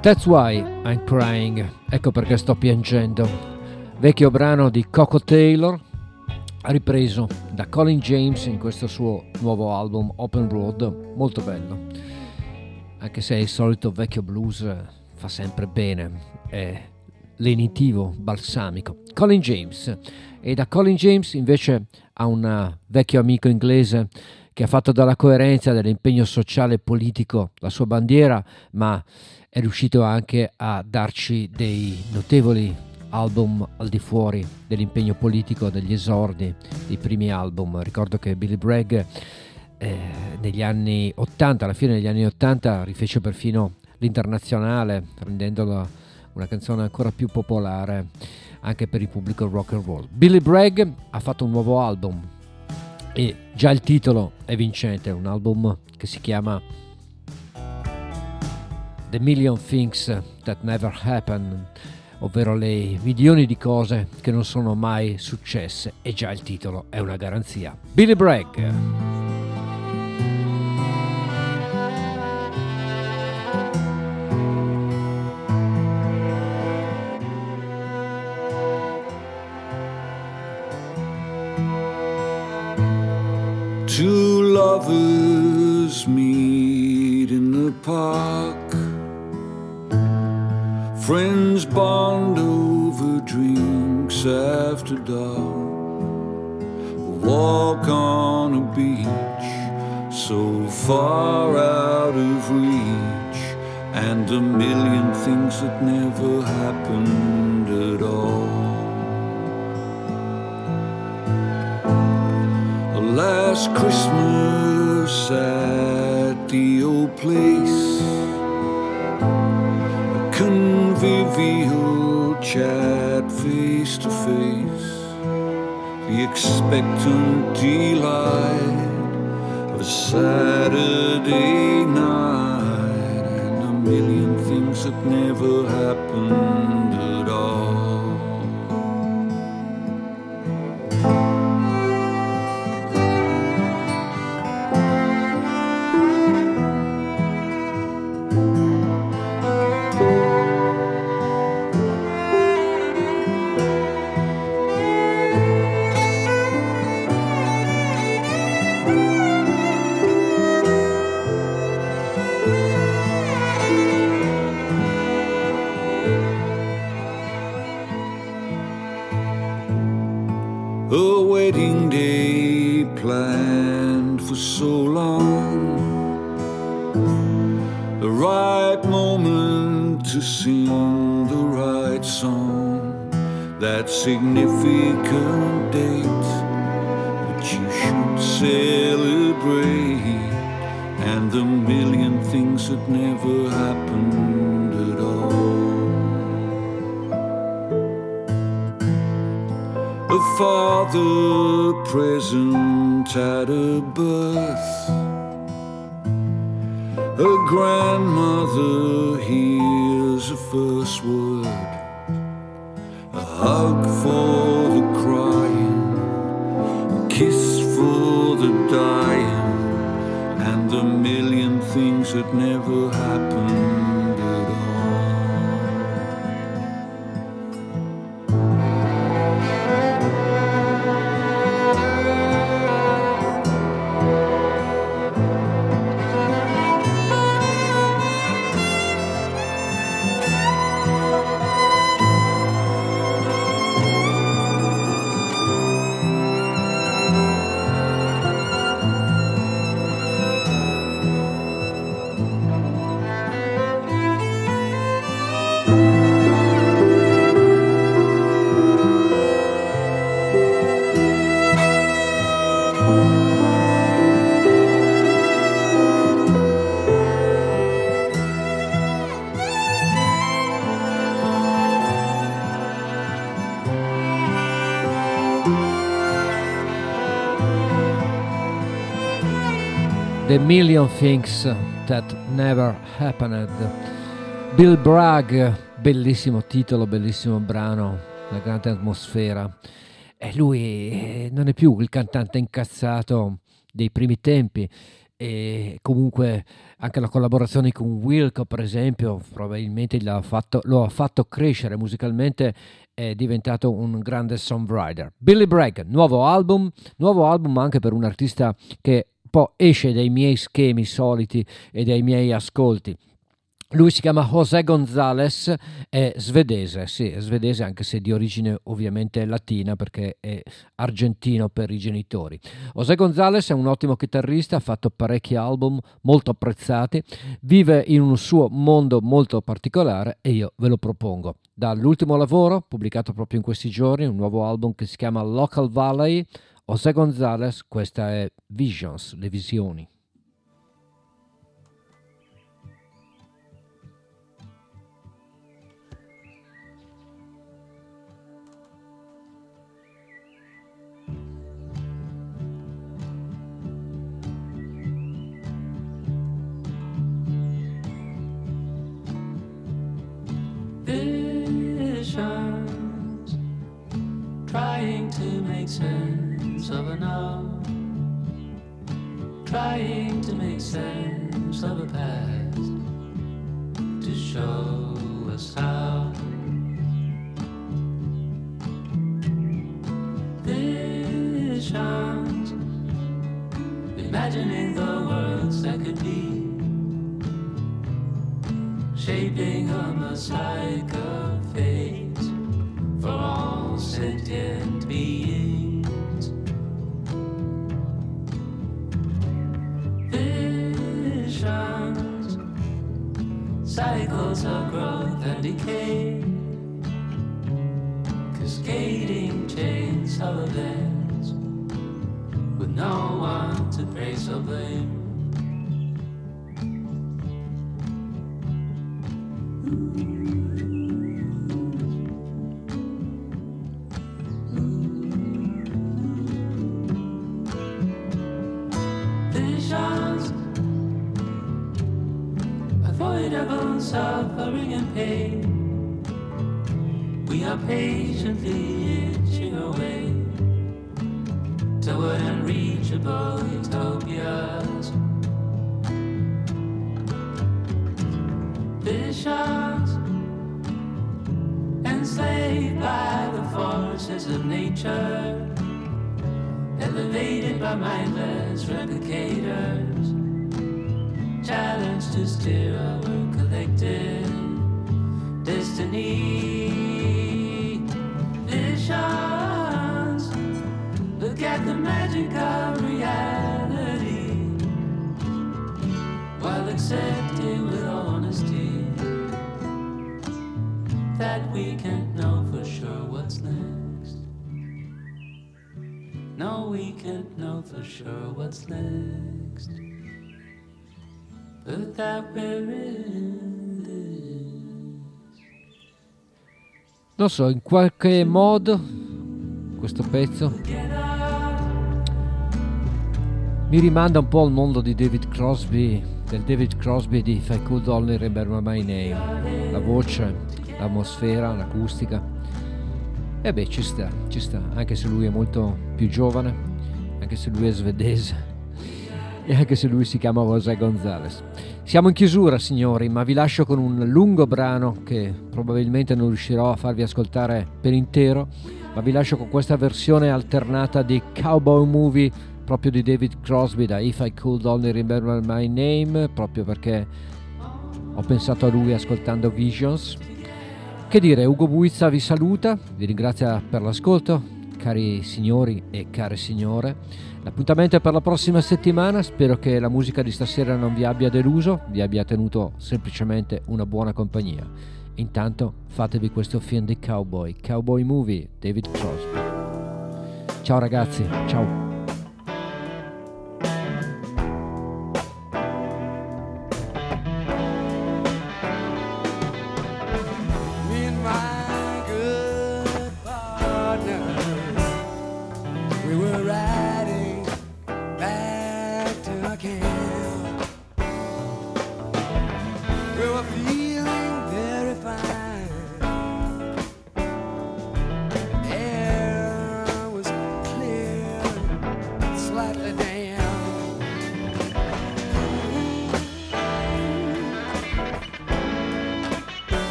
That's why I'm crying. Ecco perché sto piangendo. Vecchio brano di Coco Taylor, ripreso da Colin James in questo suo nuovo album Open Road, molto bello. Anche se il solito vecchio blues fa sempre bene, è lenitivo, balsamico. Colin James. E da Colin James invece a un vecchio amico inglese che ha fatto dalla coerenza dell'impegno sociale e politico la sua bandiera, ma è riuscito anche a darci dei notevoli album al di fuori dell'impegno politico degli esordi dei primi album. Ricordo che Billy Bragg eh, negli anni 80, alla fine degli anni 80, rifece perfino l'internazionale, rendendola una canzone ancora più popolare anche per il pubblico rock and roll. Billy Bragg ha fatto un nuovo album e già il titolo è vincente, un album che si chiama The Million Things That Never Happened, ovvero le milioni di cose che non sono mai successe e già il titolo è una garanzia. Billy Bragg. Lovers meet in the park. Friends bond over drinks after dark. Walk on a beach so far out of reach, and a million things that never happened at all. Last Christmas at the old place, a convivial chat face to face, the expectant delight of a Saturday night, and a million things that never happened that never happened Million Things That Never Happened. Bill Bragg, bellissimo titolo, bellissimo brano, una grande atmosfera. E lui eh, non è più il cantante incazzato dei primi tempi. E comunque anche la collaborazione con Wilco, per esempio, probabilmente fatto- lo ha fatto crescere musicalmente. È diventato un grande songwriter. Billy Bragg, nuovo album, nuovo album anche per un artista che po' esce dai miei schemi soliti e dai miei ascolti. Lui si chiama José González, è svedese, sì, è svedese anche se di origine ovviamente latina perché è argentino per i genitori. José González è un ottimo chitarrista, ha fatto parecchi album molto apprezzati, vive in un suo mondo molto particolare e io ve lo propongo. Dall'ultimo lavoro, pubblicato proprio in questi giorni, un nuovo album che si chiama Local Valley, José González, questa è Visions, le visioni. visions, trying to make sense of a now, trying to make sense of a past, to show us how. Visions, imagining the worlds that could be, shaping a mosaic of fate for all sentient beings. Visions, cycles of growth and decay, cascading chains of events with no one to praise or blame. Unreachable utopias. Visions enslaved by the forces of nature, elevated by mindless replicators, challenged to steer our collective destiny. Visions Look at the magic of accepting with honesty that we can't know for sure what's next. No, we can't know for sure what's next. But that we're in. Non so, in qualche modo questo pezzo mi rimanda un po' al mondo di David Crosby, del David Crosby di If I Could Only Remember My Name. La voce, l'atmosfera, l'acustica. E beh, ci sta, ci sta, anche se lui è molto più giovane, anche se lui è svedese e anche se lui si chiama José Gonzalez. Siamo in chiusura, signori, ma vi lascio con un lungo brano che probabilmente non riuscirò a farvi ascoltare per intero, ma vi lascio con questa versione alternata di Cowboy Movie proprio di David Crosby da If I Could Only Remember My Name, proprio perché ho pensato a lui ascoltando Visions. Che dire, Ugo Buizza vi saluta, vi ringrazia per l'ascolto, cari signori e care signore. L'appuntamento è per la prossima settimana, spero che la musica di stasera non vi abbia deluso, vi abbia tenuto semplicemente una buona compagnia. Intanto fatevi questo film di cowboy, Cowboy Movie, David Crosby. Ciao ragazzi, ciao.